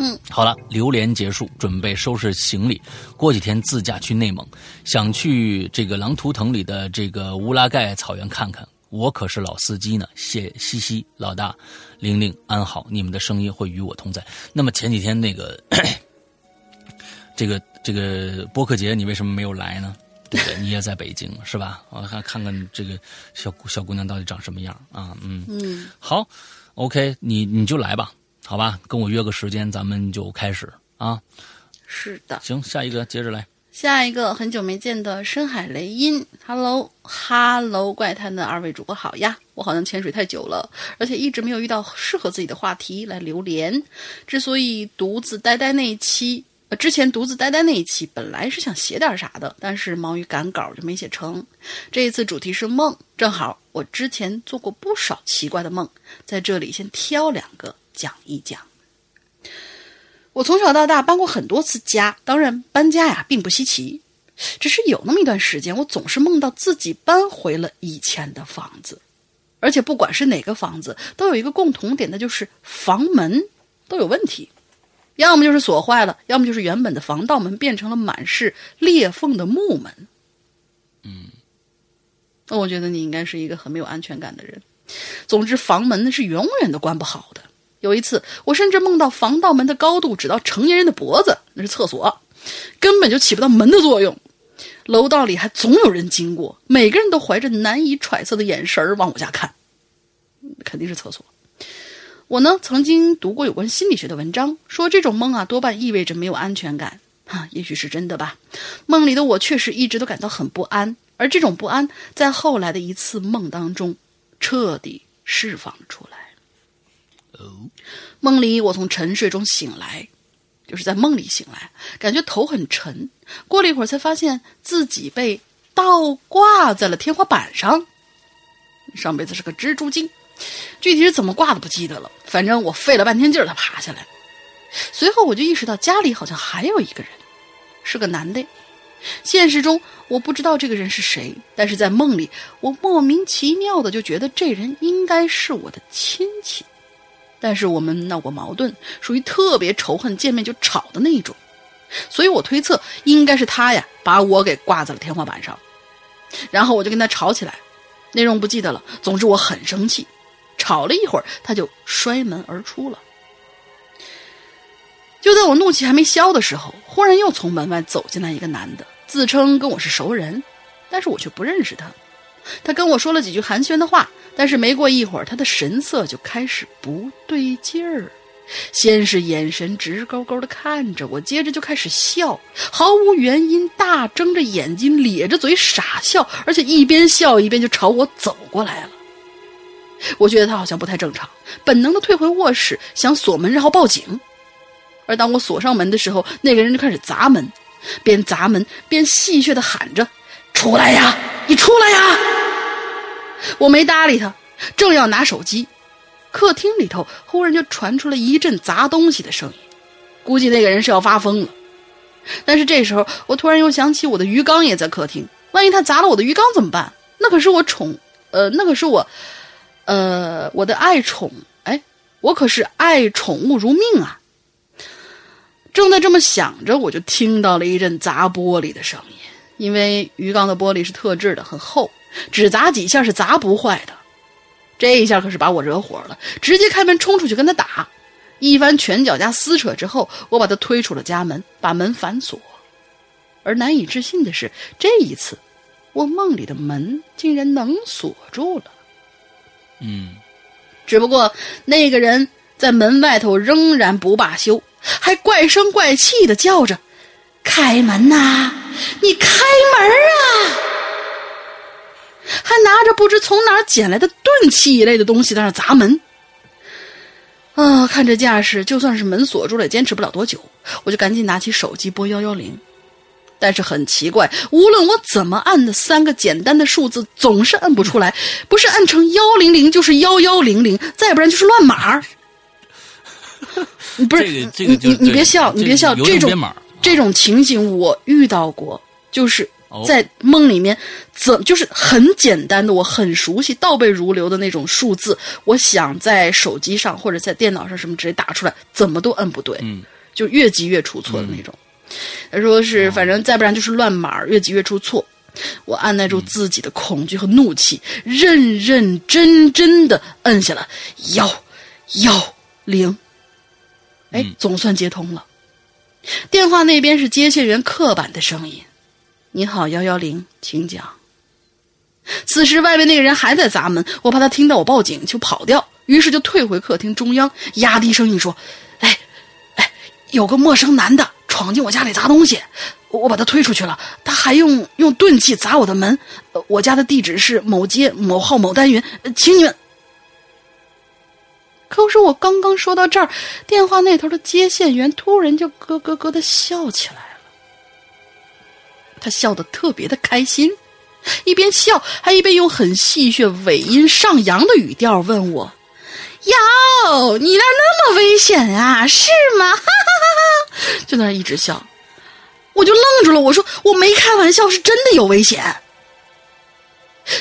嗯，好了，榴莲结束，准备收拾行李，过几天自驾去内蒙，想去这个狼图腾里的这个乌拉盖草原看看。我可是老司机呢，谢西西老大，玲玲安好，你们的声音会与我同在。那么前几天那个，这个这个播客节，你为什么没有来呢？对不对？你也在北京是吧？我看看看这个小小姑娘到底长什么样啊？嗯嗯，好，OK，你你就来吧。好吧，跟我约个时间，咱们就开始啊。是的，行，下一个接着来。下一个很久没见的深海雷音，Hello Hello，怪谈的二位主播好呀！我好像潜水太久了，而且一直没有遇到适合自己的话题来留连。之所以独自呆呆那一期，呃，之前独自呆呆那一期本来是想写点啥的，但是忙于赶稿就没写成。这一次主题是梦，正好我之前做过不少奇怪的梦，在这里先挑两个。讲一讲，我从小到大搬过很多次家，当然搬家呀并不稀奇，只是有那么一段时间，我总是梦到自己搬回了以前的房子，而且不管是哪个房子，都有一个共同点，那就是房门都有问题，要么就是锁坏了，要么就是原本的防盗门变成了满是裂缝的木门。嗯，那我觉得你应该是一个很没有安全感的人。总之，房门是永远都关不好的。有一次，我甚至梦到防盗门的高度只到成年人的脖子，那是厕所，根本就起不到门的作用。楼道里还总有人经过，每个人都怀着难以揣测的眼神儿往我家看，肯定是厕所。我呢，曾经读过有关心理学的文章，说这种梦啊，多半意味着没有安全感。哈，也许是真的吧。梦里的我确实一直都感到很不安，而这种不安在后来的一次梦当中彻底释放了出来。哦梦里，我从沉睡中醒来，就是在梦里醒来，感觉头很沉。过了一会儿，才发现自己被倒挂在了天花板上。上辈子是个蜘蛛精，具体是怎么挂的不记得了。反正我费了半天劲儿才爬下来。随后我就意识到家里好像还有一个人，是个男的。现实中我不知道这个人是谁，但是在梦里，我莫名其妙的就觉得这人应该是我的亲戚。但是我们闹过矛盾，属于特别仇恨，见面就吵的那一种，所以我推测应该是他呀，把我给挂在了天花板上，然后我就跟他吵起来，内容不记得了。总之我很生气，吵了一会儿，他就摔门而出了。就在我怒气还没消的时候，忽然又从门外走进来一个男的，自称跟我是熟人，但是我却不认识他。他跟我说了几句寒暄的话。但是没过一会儿，他的神色就开始不对劲儿，先是眼神直勾勾的看着我，接着就开始笑，毫无原因，大睁着眼睛，咧着嘴傻笑，而且一边笑一边就朝我走过来了。我觉得他好像不太正常，本能的退回卧室，想锁门然后报警。而当我锁上门的时候，那个人就开始砸门，边砸门边戏谑的喊着：“出来呀，你出来呀！”我没搭理他，正要拿手机，客厅里头忽然就传出了一阵砸东西的声音，估计那个人是要发疯了。但是这时候，我突然又想起我的鱼缸也在客厅，万一他砸了我的鱼缸怎么办？那可是我宠，呃，那可是我，呃，我的爱宠，哎，我可是爱宠物如命啊！正在这么想着，我就听到了一阵砸玻璃的声音，因为鱼缸的玻璃是特制的，很厚，只砸几下是砸不坏的。这一下可是把我惹火了，直接开门冲出去跟他打。一番拳脚加撕扯之后，我把他推出了家门，把门反锁。而难以置信的是，这一次，我梦里的门竟然能锁住了。嗯，只不过那个人在门外头仍然不罢休，还怪声怪气的叫着：“开门呐，你开门啊！”还拿着不知从哪儿捡来的钝器一类的东西在那砸门。啊，看这架势，就算是门锁住了，也坚持不了多久。我就赶紧拿起手机拨幺幺零，但是很奇怪，无论我怎么按的三个简单的数字，总是按不出来，不是按成幺零零，就是幺幺零零，再不然就是乱码。不是，你你你别笑，你别笑，这种这种情景我遇到过，就是。在梦里面，怎就是很简单的，我很熟悉、倒背如流的那种数字。我想在手机上或者在电脑上什么直接打出来，怎么都摁不对，就越急越出错的那种。他说是，反正再不然就是乱码，越急越出错。我按耐住自己的恐惧和怒气，认认真真的摁下了幺幺零。哎，总算接通了。电话那边是接线员刻板的声音。你好，幺幺零，请讲。此时外面那个人还在砸门，我怕他听到我报警就跑掉，于是就退回客厅中央，压低声音说：“哎，哎，有个陌生男的闯进我家里砸东西，我把他推出去了。他还用用钝器砸我的门。我家的地址是某街某号某单元，请你们。”可是我刚刚说到这儿，电话那头的接线员突然就咯咯咯的笑起来。他笑得特别的开心，一边笑还一边用很戏谑、尾音上扬的语调问我：“哟，你那那么危险啊？是吗？”哈哈哈哈就在那一直笑，我就愣住了。我说：“我没开玩笑，是真的有危险。”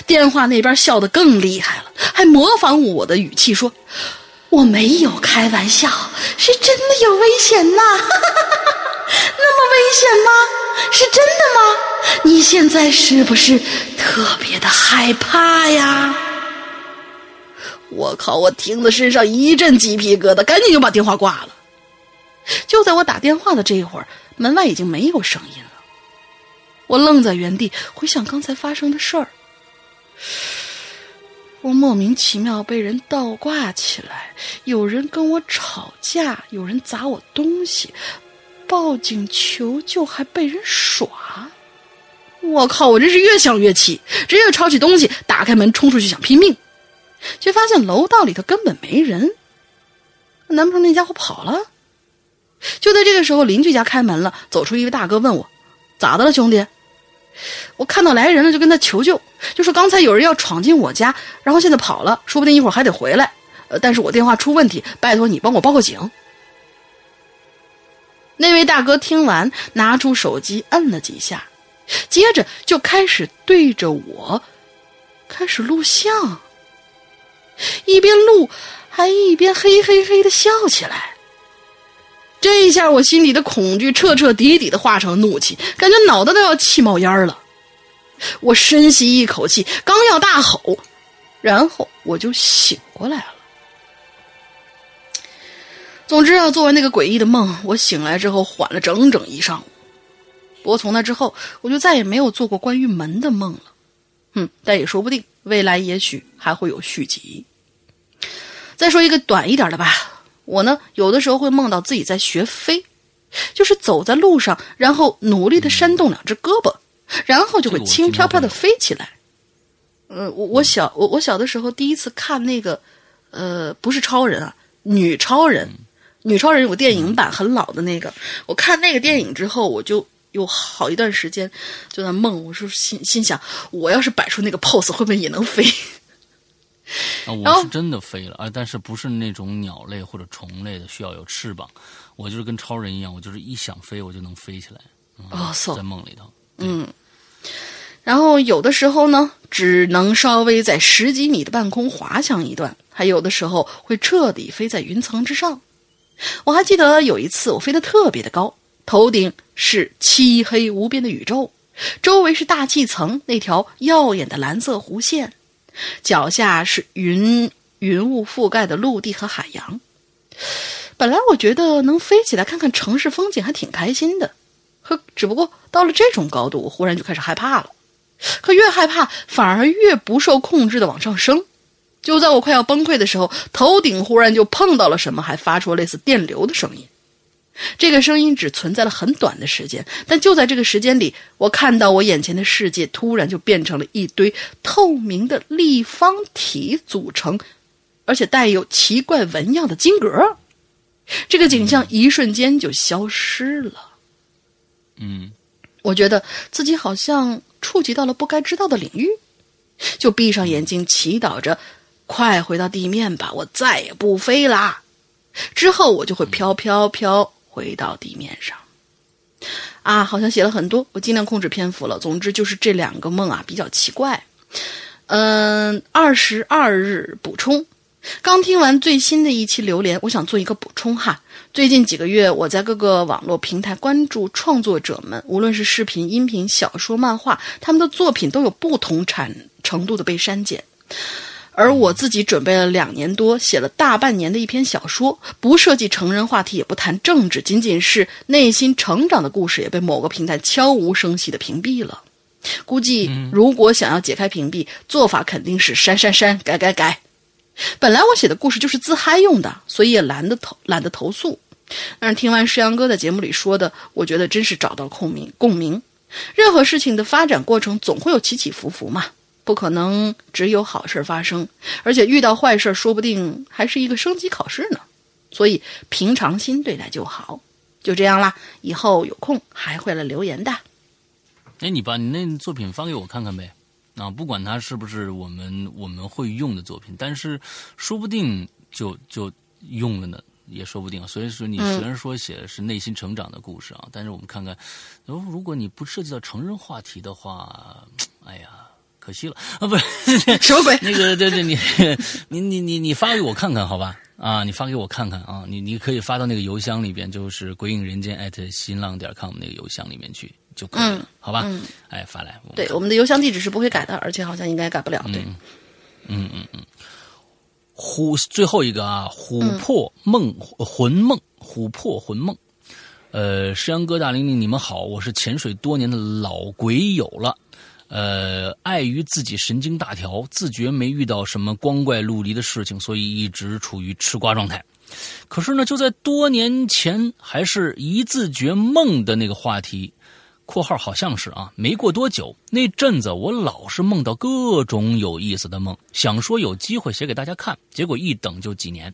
电话那边笑得更厉害了，还模仿我的语气说：“我没有开玩笑，是真的有危险呐！” 那么危险吗？是真的吗？你现在是不是特别的害怕呀？我靠！我听得身上一阵鸡皮疙瘩，赶紧就把电话挂了。就在我打电话的这一会儿，门外已经没有声音了。我愣在原地，回想刚才发生的事儿。我莫名其妙被人倒挂起来，有人跟我吵架，有人砸我东西。报警求救还被人耍，我靠！我真是越想越气，直接抄起东西打开门冲出去想拼命，却发现楼道里头根本没人。难不成那家伙跑了？就在这个时候，邻居家开门了，走出一位大哥问我：“咋的了，兄弟？”我看到来人了，就跟他求救，就说刚才有人要闯进我家，然后现在跑了，说不定一会儿还得回来。呃，但是我电话出问题，拜托你帮我报个警。那位大哥听完，拿出手机摁了几下，接着就开始对着我开始录像，一边录还一边嘿嘿嘿的笑起来。这一下，我心里的恐惧彻彻底底的化成怒气，感觉脑袋都要气冒烟了。我深吸一口气，刚要大吼，然后我就醒过来了。总之啊，做完那个诡异的梦，我醒来之后缓了整整一上午。不过从那之后，我就再也没有做过关于门的梦了。嗯，但也说不定，未来也许还会有续集。再说一个短一点的吧，我呢有的时候会梦到自己在学飞，就是走在路上，然后努力的扇动两只胳膊，然后就会轻飘飘的飞起来。呃，我我小我我小的时候第一次看那个，呃，不是超人啊，女超人。女超人有个电影版，很老的那个。我看那个电影之后，我就有好一段时间就在梦。我说心心想，我要是摆出那个 pose，会不会也能飞？啊，我是真的飞了啊，但是不是那种鸟类或者虫类的需要有翅膀，我就是跟超人一样，我就是一想飞我就能飞起来。哦，在梦里头，嗯。然后有的时候呢，只能稍微在十几米的半空滑翔一段；还有的时候会彻底飞在云层之上。我还记得有一次，我飞得特别的高，头顶是漆黑无边的宇宙，周围是大气层那条耀眼的蓝色弧线，脚下是云云雾覆盖的陆地和海洋。本来我觉得能飞起来看看城市风景还挺开心的，可只不过到了这种高度，我忽然就开始害怕了。可越害怕，反而越不受控制的往上升。就在我快要崩溃的时候，头顶忽然就碰到了什么，还发出类似电流的声音。这个声音只存在了很短的时间，但就在这个时间里，我看到我眼前的世界突然就变成了一堆透明的立方体组成，而且带有奇怪纹样的金格。这个景象一瞬间就消失了。嗯。我觉得自己好像触及到了不该知道的领域，就闭上眼睛祈祷着，快回到地面吧，我再也不飞啦。之后我就会飘飘飘回到地面上。啊，好像写了很多，我尽量控制篇幅了。总之就是这两个梦啊比较奇怪。嗯，二十二日补充。刚听完最新的一期榴莲，我想做一个补充哈。最近几个月，我在各个网络平台关注创作者们，无论是视频、音频、小说、漫画，他们的作品都有不同产程度的被删减。而我自己准备了两年多，写了大半年的一篇小说，不涉及成人话题，也不谈政治，仅仅是内心成长的故事，也被某个平台悄无声息的屏蔽了。估计如果想要解开屏蔽，做法肯定是删删删，改改改。本来我写的故事就是自嗨用的，所以也懒得投懒得投诉。但是听完石阳哥在节目里说的，我觉得真是找到共鸣共鸣。任何事情的发展过程总会有起起伏伏嘛，不可能只有好事发生，而且遇到坏事说不定还是一个升级考试呢。所以平常心对待就好。就这样啦，以后有空还会来留言的。哎，你把你那作品发给我看看呗。啊，不管它是不是我们我们会用的作品，但是说不定就就用了呢，也说不定。所以说，你虽然说写的是内心成长的故事啊，但是我们看看，如如果你不涉及到成人话题的话，哎呀，可惜了啊！不是什么鬼？那个，对对，你你你你你发给我看看好吧？啊，你发给我看看啊！你你可以发到那个邮箱里边，就是鬼影人间艾特新浪点 com 那个邮箱里面去。就可以了，好吧？哎，发来。对，我们的邮箱地址是不会改的，而且好像应该改不了。对，嗯嗯嗯。琥最后一个啊，琥珀梦魂梦，琥珀魂梦。呃，石阳哥大玲玲，你们好，我是潜水多年的老鬼友了。呃，碍于自己神经大条，自觉没遇到什么光怪陆离的事情，所以一直处于吃瓜状态。可是呢，就在多年前，还是一字觉梦的那个话题。括号好像是啊，没过多久，那阵子我老是梦到各种有意思的梦，想说有机会写给大家看，结果一等就几年。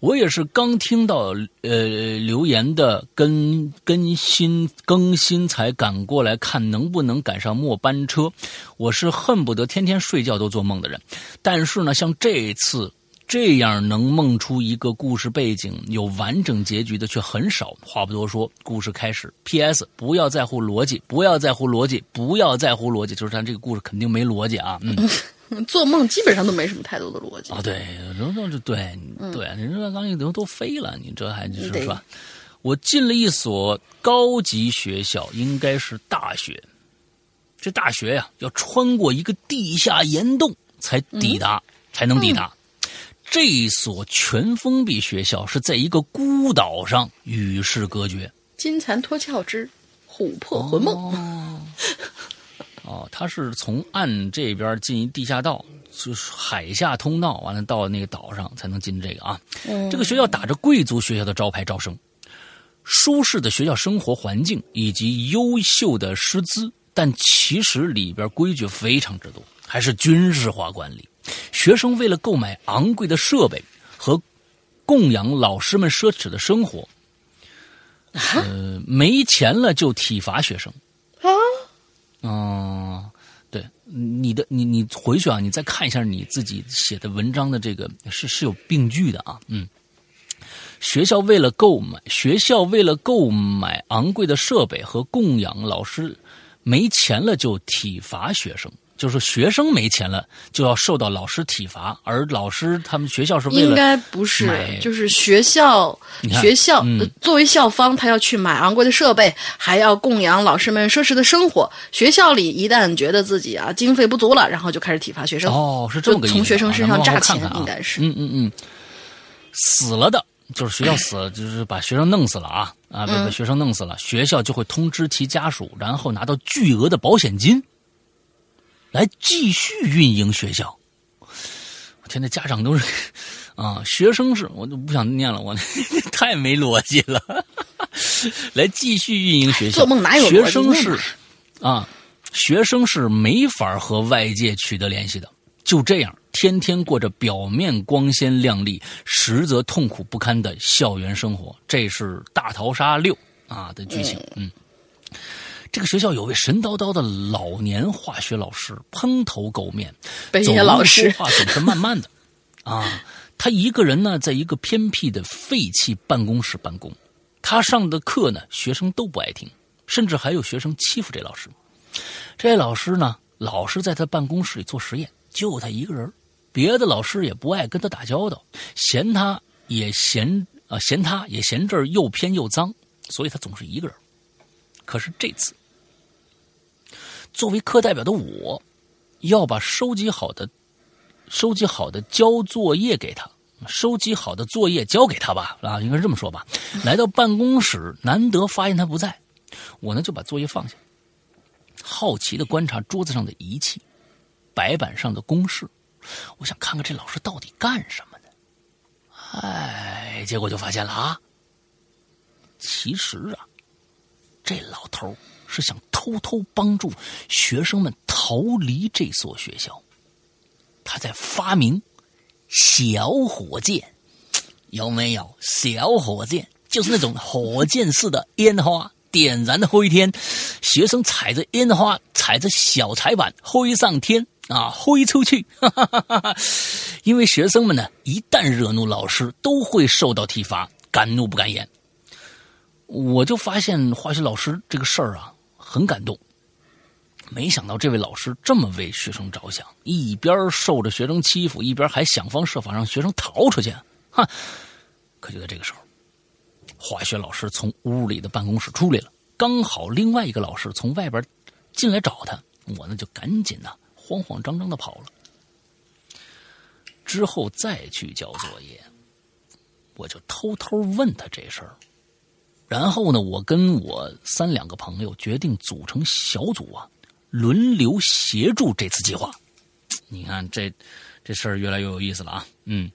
我也是刚听到呃留言的更更新更新才赶过来看能不能赶上末班车。我是恨不得天天睡觉都做梦的人，但是呢，像这次。这样能梦出一个故事背景有完整结局的却很少。话不多说，故事开始。P.S. 不要在乎逻辑，不要在乎逻辑，不要在乎逻辑。就是咱这个故事肯定没逻辑啊。嗯，做梦基本上都没什么太多的逻辑啊。对，人说这对对，人说刚一都都飞了，你这还就是说，我进了一所高级学校，应该是大学。这大学呀，要穿过一个地下岩洞才抵达，才能抵达。这所全封闭学校是在一个孤岛上与世隔绝。金蝉脱壳之琥珀魂梦。哦，他是从岸这边进一地下道，就是海下通道，完了到那个岛上才能进这个啊。这个学校打着贵族学校的招牌招生，舒适的学校生活环境以及优秀的师资，但其实里边规矩非常之多，还是军事化管理。学生为了购买昂贵的设备和供养老师们奢侈的生活，呃，没钱了就体罚学生。啊，嗯，对，你的你你回去啊，你再看一下你自己写的文章的这个是是有病句的啊，嗯。学校为了购买学校为了购买昂贵的设备和供养老师，没钱了就体罚学生。就是学生没钱了，就要受到老师体罚，而老师他们学校是为了应该不是，就是学校学校作为校方，他要去买昂贵的设备，还要供养老师们奢侈的生活。学校里一旦觉得自己啊经费不足了，然后就开始体罚学生。哦，是这么个意思。从学生身上榨钱，应该是。嗯嗯嗯，死了的，就是学校死了，就是把学生弄死了啊啊，把学生弄死了，学校就会通知其家属，然后拿到巨额的保险金。来继续运营学校，我天，那家长都是啊，学生是，我都不想念了，我 太没逻辑了。来继续运营学校，做梦哪有学生是啊，学生是没法和外界取得联系的，就这样天天过着表面光鲜亮丽，实则痛苦不堪的校园生活。这是《大逃杀六》啊的剧情，嗯。这个学校有位神叨叨的老年化学老师，蓬头垢面，走路说话总是慢慢的。啊，他一个人呢，在一个偏僻的废弃办公室办公。他上的课呢，学生都不爱听，甚至还有学生欺负这老师。这老师呢，老是在他办公室里做实验，就他一个人，别的老师也不爱跟他打交道，嫌他也嫌啊，嫌他也嫌这儿又偏又脏，所以他总是一个人。可是这次。作为课代表的我，要把收集好的、收集好的交作业给他，收集好的作业交给他吧，啊，应该这么说吧。来到办公室，难得发现他不在，我呢就把作业放下，好奇的观察桌子上的仪器、白板上的公式，我想看看这老师到底干什么的。哎，结果就发现了啊，其实啊，这老头是想偷偷帮助学生们逃离这所学校，他在发明小火箭，有没有？小火箭就是那种火箭式的烟花，点燃的灰天，学生踩着烟花，踩着小彩板挥上天啊，挥出去。因为学生们呢，一旦惹怒老师，都会受到体罚，敢怒不敢言。我就发现化学老师这个事儿啊。很感动，没想到这位老师这么为学生着想，一边受着学生欺负，一边还想方设法让学生逃出去。哈！可就在这个时候，化学老师从屋里的办公室出来了，刚好另外一个老师从外边进来找他，我呢就赶紧呢慌慌张张的跑了。之后再去交作业，我就偷偷问他这事儿。然后呢，我跟我三两个朋友决定组成小组啊，轮流协助这次计划。你看这这事儿越来越有意思了啊！嗯，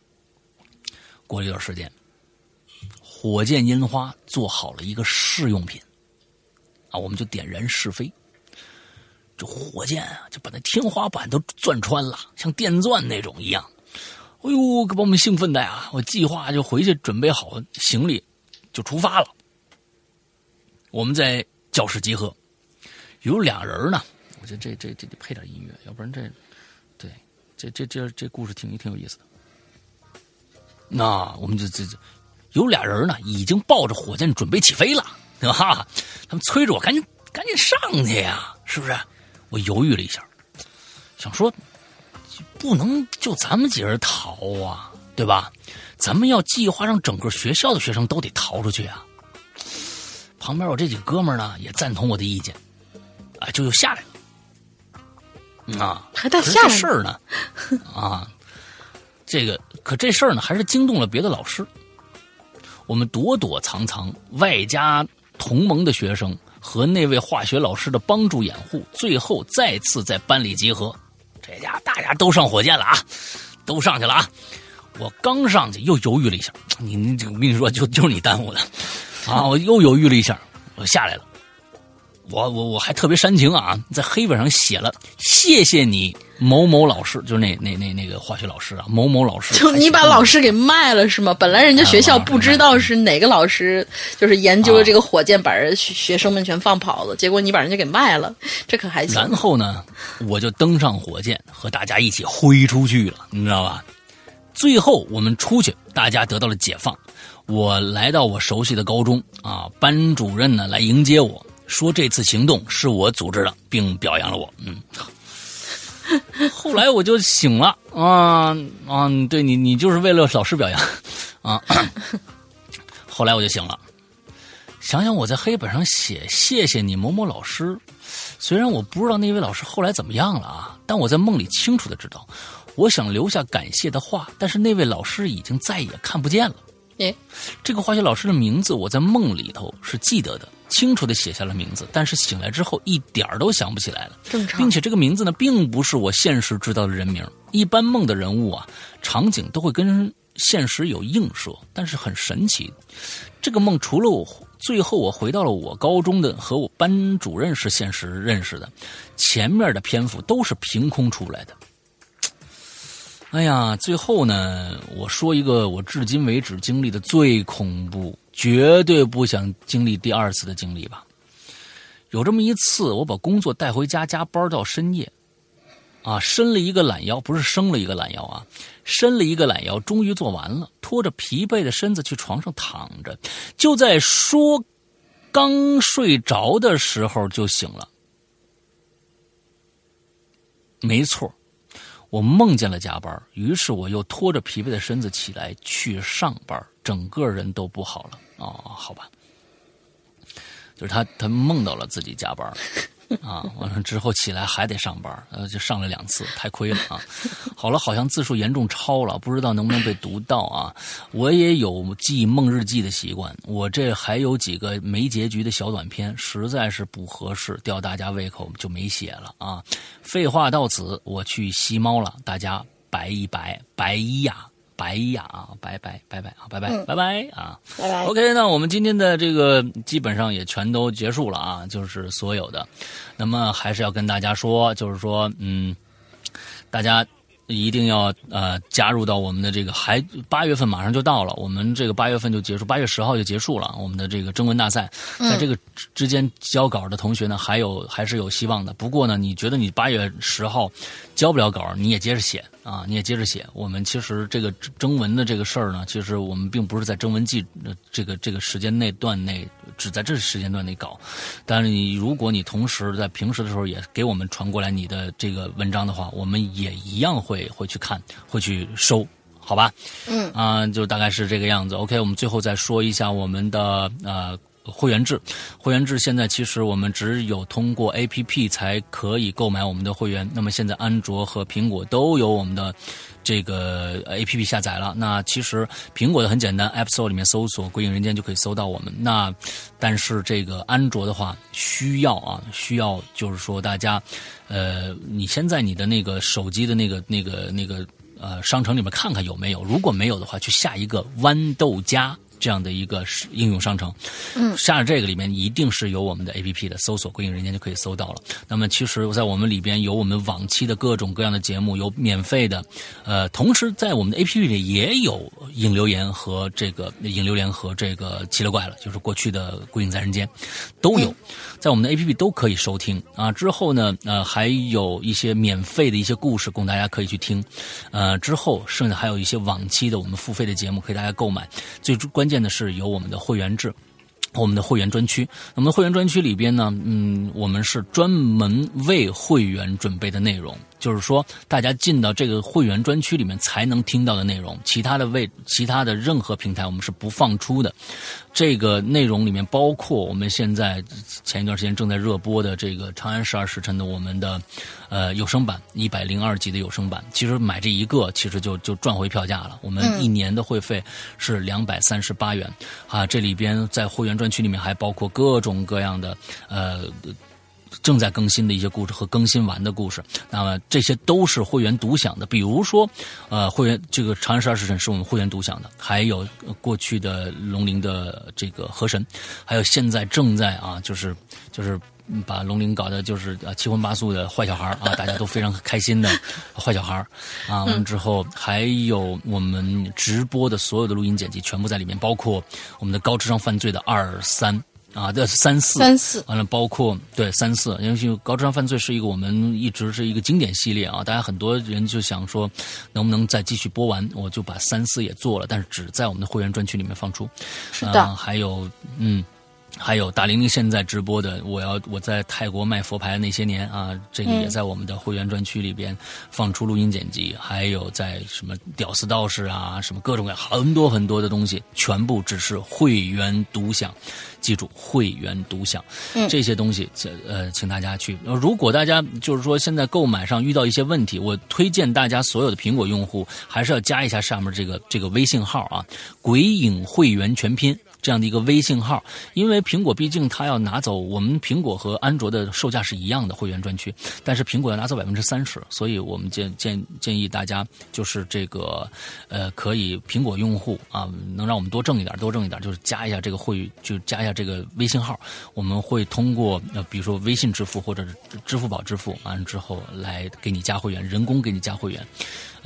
过了一段时间，火箭烟花做好了一个试用品啊，我们就点燃试飞。这火箭啊，就把那天花板都钻穿了，像电钻那种一样。哎呦，可把我们兴奋的呀！我计划就回去准备好行李，就出发了。我们在教室集合，有俩人呢。我觉得这这这得配点音乐，要不然这，对，这这这这故事挺挺有意思的。那我们就这这有俩人呢，已经抱着火箭准备起飞了，对吧？他们催着我赶紧赶紧上去呀，是不是？我犹豫了一下，想说不能就咱们几人逃啊，对吧？咱们要计划让整个学校的学生都得逃出去啊。旁边我这几个哥们呢也赞同我的意见，啊，就又下来了，啊，还带下来事儿呢，啊，这个可这事儿呢还是惊动了别的老师。我们躲躲藏藏，外加同盟的学生和那位化学老师的帮助掩护，最后再次在班里集合。这家大家都上火箭了啊，都上去了啊！我刚上去又犹豫了一下，你你我跟你说，就就是你耽误的。啊！我又犹豫了一下，我下来了。我我我还特别煽情啊，在黑板上写了谢谢你某某老师，就是那那那那个化学老师啊，某某老师。就你把老师给卖了是吗？本来人家学校不知道是哪个老师，就是研究了这个火箭，把人学生们全放跑了，结果你把人家给卖了，这可还行。然后呢，我就登上火箭和大家一起挥出去了，你知道吧？最后我们出去，大家得到了解放。我来到我熟悉的高中啊，班主任呢来迎接我。说这次行动是我组织的，并表扬了我。嗯，后来我就醒了啊啊！对你，你就是为了老师表扬啊。后来我就醒了，想想我在黑板上写“谢谢你某某老师”，虽然我不知道那位老师后来怎么样了啊，但我在梦里清楚的知道，我想留下感谢的话，但是那位老师已经再也看不见了。哎，这个化学老师的名字我在梦里头是记得的。清楚的写下了名字，但是醒来之后一点儿都想不起来了。正常，并且这个名字呢，并不是我现实知道的人名。一般梦的人物啊，场景都会跟现实有映射，但是很神奇。这个梦除了我最后我回到了我高中的和我班主任是现实认识的，前面的篇幅都是凭空出来的。哎呀，最后呢，我说一个我至今为止经历的最恐怖。绝对不想经历第二次的经历吧。有这么一次，我把工作带回家加班到深夜，啊，伸了一个懒腰，不是生了一个懒腰啊，伸了一个懒腰，终于做完了，拖着疲惫的身子去床上躺着，就在说刚睡着的时候就醒了。没错，我梦见了加班，于是我又拖着疲惫的身子起来去上班，整个人都不好了。哦，好吧，就是他，他梦到了自己加班 啊，完了之后起来还得上班，呃，就上了两次，太亏了啊。好了，好像字数严重超了，不知道能不能被读到啊。我也有记梦日记的习惯，我这还有几个没结局的小短片，实在是不合适，吊大家胃口就没写了啊。废话到此，我去吸猫了，大家拜一拜，拜一呀。拜呀啊，拜拜拜拜啊，拜拜拜拜啊，拜拜。OK，那我们今天的这个基本上也全都结束了啊，就是所有的。那么还是要跟大家说，就是说，嗯，大家。一定要呃加入到我们的这个，还八月份马上就到了，我们这个八月份就结束，八月十号就结束了我们的这个征文大赛。在这个之间交稿的同学呢，还有还是有希望的。不过呢，你觉得你八月十号交不了稿，你也接着写啊，你也接着写。我们其实这个征文的这个事儿呢，其实我们并不是在征文季这个这个时间内段内只在这时间段内搞。但是你如果你同时在平时的时候也给我们传过来你的这个文章的话，我们也一样会。会会去看，会去收，好吧？嗯啊，就大概是这个样子。OK，我们最后再说一下我们的呃会员制。会员制现在其实我们只有通过 APP 才可以购买我们的会员。那么现在安卓和苹果都有我们的这个 APP 下载了。那其实苹果的很简单，App Store 里面搜索“归隐人间”就可以搜到我们。那但是这个安卓的话，需要啊，需要就是说大家。呃，你先在你的那个手机的那个、那个、那个呃商城里面看看有没有，如果没有的话，去下一个豌豆荚。这样的一个应用商城，嗯，下了这个里面一定是有我们的 A P P 的，搜索“归隐人间”就可以搜到了。那么其实，在我们里边有我们往期的各种各样的节目，有免费的，呃，同时在我们的 A P P 里也有影留言和这个影留言和这个奇了怪了，就是过去的《归隐在人间》都有，在我们的 A P P 都可以收听啊。之后呢，呃，还有一些免费的一些故事供大家可以去听，呃，之后剩下还有一些往期的我们付费的节目可以大家购买，最关。关现在是有我们的会员制，我们的会员专区。那么会员专区里边呢，嗯，我们是专门为会员准备的内容。就是说，大家进到这个会员专区里面才能听到的内容，其他的位、其他的任何平台我们是不放出的。这个内容里面包括我们现在前一段时间正在热播的这个《长安十二时辰》的我们的呃有声版一百零二集的有声版。其实买这一个，其实就就赚回票价了。我们一年的会费是两百三十八元啊。这里边在会员专区里面还包括各种各样的呃。正在更新的一些故事和更新完的故事，那么这些都是会员独享的。比如说，呃，会员这个《长安十二时辰》是我们会员独享的，还有过去的龙陵的这个河神，还有现在正在啊，就是就是把龙鳞搞得就是啊七荤八素的坏小孩啊，大家都非常开心的坏小孩啊。完了之后还有我们直播的所有的录音剪辑全部在里面，包括我们的高智商犯罪的二三。啊，这三四三四，完了，包括对三四，因为高智商犯罪是一个我们一直是一个经典系列啊，大家很多人就想说，能不能再继续播完？我就把三四也做了，但是只在我们的会员专区里面放出。是的，还有嗯。还有大玲玲现在直播的，我要我在泰国卖佛牌那些年啊，这个也在我们的会员专区里边放出录音剪辑，还有在什么屌丝道士啊，什么各种各样很多很多的东西，全部只是会员独享。记住，会员独享这些东西，呃，请大家去。如果大家就是说现在购买上遇到一些问题，我推荐大家所有的苹果用户还是要加一下上面这个这个微信号啊，鬼影会员全拼。这样的一个微信号，因为苹果毕竟它要拿走我们苹果和安卓的售价是一样的会员专区，但是苹果要拿走百分之三十，所以我们建建建议大家就是这个呃可以苹果用户啊能让我们多挣一点多挣一点，就是加一下这个会就加一下这个微信号，我们会通过呃比如说微信支付或者支付宝支付完了之后来给你加会员，人工给你加会员。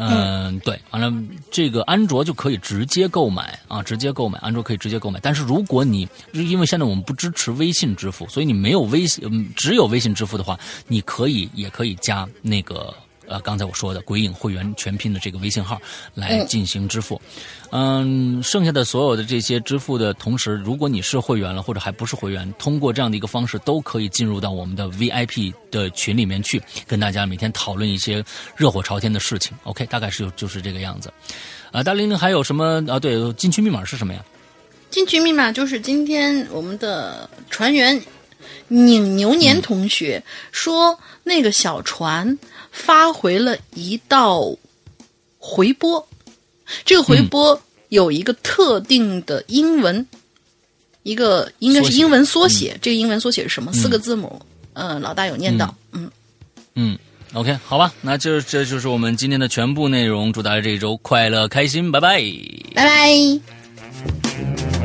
嗯，对，完了，这个安卓就可以直接购买啊，直接购买，安卓可以直接购买。但是如果你因为现在我们不支持微信支付，所以你没有微信，只有微信支付的话，你可以也可以加那个。呃，刚才我说的“鬼影会员全拼”的这个微信号来进行支付，嗯，剩下的所有的这些支付的同时，如果你是会员了或者还不是会员，通过这样的一个方式都可以进入到我们的 VIP 的群里面去，跟大家每天讨论一些热火朝天的事情。OK，大概是就是这个样子。啊，大玲玲还有什么啊？对，进群密码是什么呀？进群密码就是今天我们的船员拧牛年同学说那个小船。发回了一道回波，这个回波有一个特定的英文，一个应该是英文缩写。这个英文缩写是什么？四个字母。嗯，老大有念到。嗯嗯，OK，好吧，那就这就是我们今天的全部内容。祝大家这一周快乐开心，拜拜，拜拜。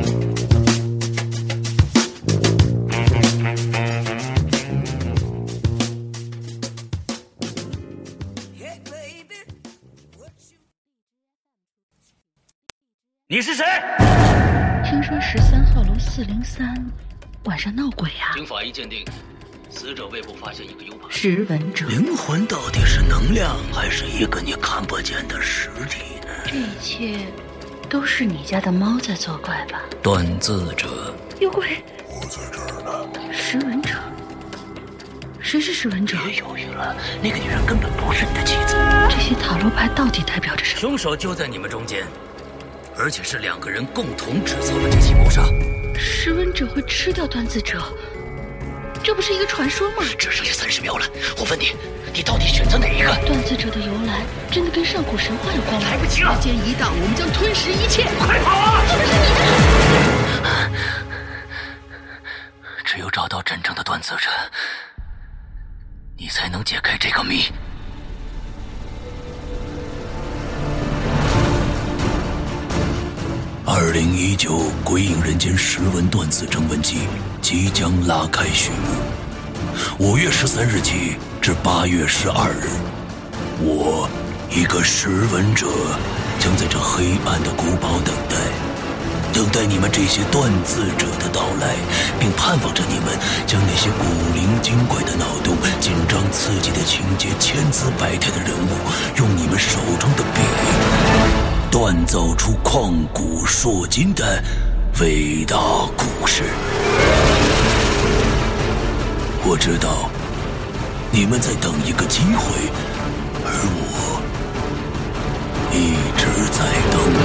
你是谁？听说十三号楼四零三晚上闹鬼啊！经法医鉴定，死者胃部发现一个 U 盘。识文者，灵魂到底是能量，还是一个你看不见的实体呢？这一切都是你家的猫在作怪吧？断字者，有鬼！我在这儿呢。识文者，谁是识文者？别犹豫了，那个女人根本不是你的妻子。这些塔罗牌到底代表着什么？凶手就在你们中间。而且是两个人共同制造了这起谋杀。食文者会吃掉断子者，这不是一个传说吗？只剩下三十秒了，我问你，你到底选择哪一个？断子者的由来真的跟上古神话有关吗？来不及了，时间一到，我们将吞噬一切，快跑啊！是不是你的？只有找到真正的断子者，你才能解开这个谜。二零一九《鬼影人间》识文断字征文季即将拉开序幕，五月十三日起至八月十二日，我一个识文者将在这黑暗的古堡等待，等待你们这些断字者的到来，并盼望着你们将那些古灵精怪的脑洞、紧张刺激的情节、千姿百态的人物，用你们手中的笔。锻造出旷古烁今的伟大故事。我知道你们在等一个机会，而我一直在等你。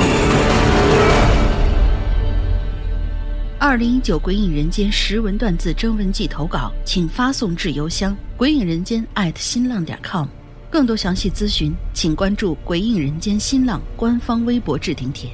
二零一九《鬼影人间》识文断字征文季投稿，请发送至邮箱鬼影人间艾特新浪点 com。更多详细咨询，请关注“鬼影人间”新浪官方微博置顶帖。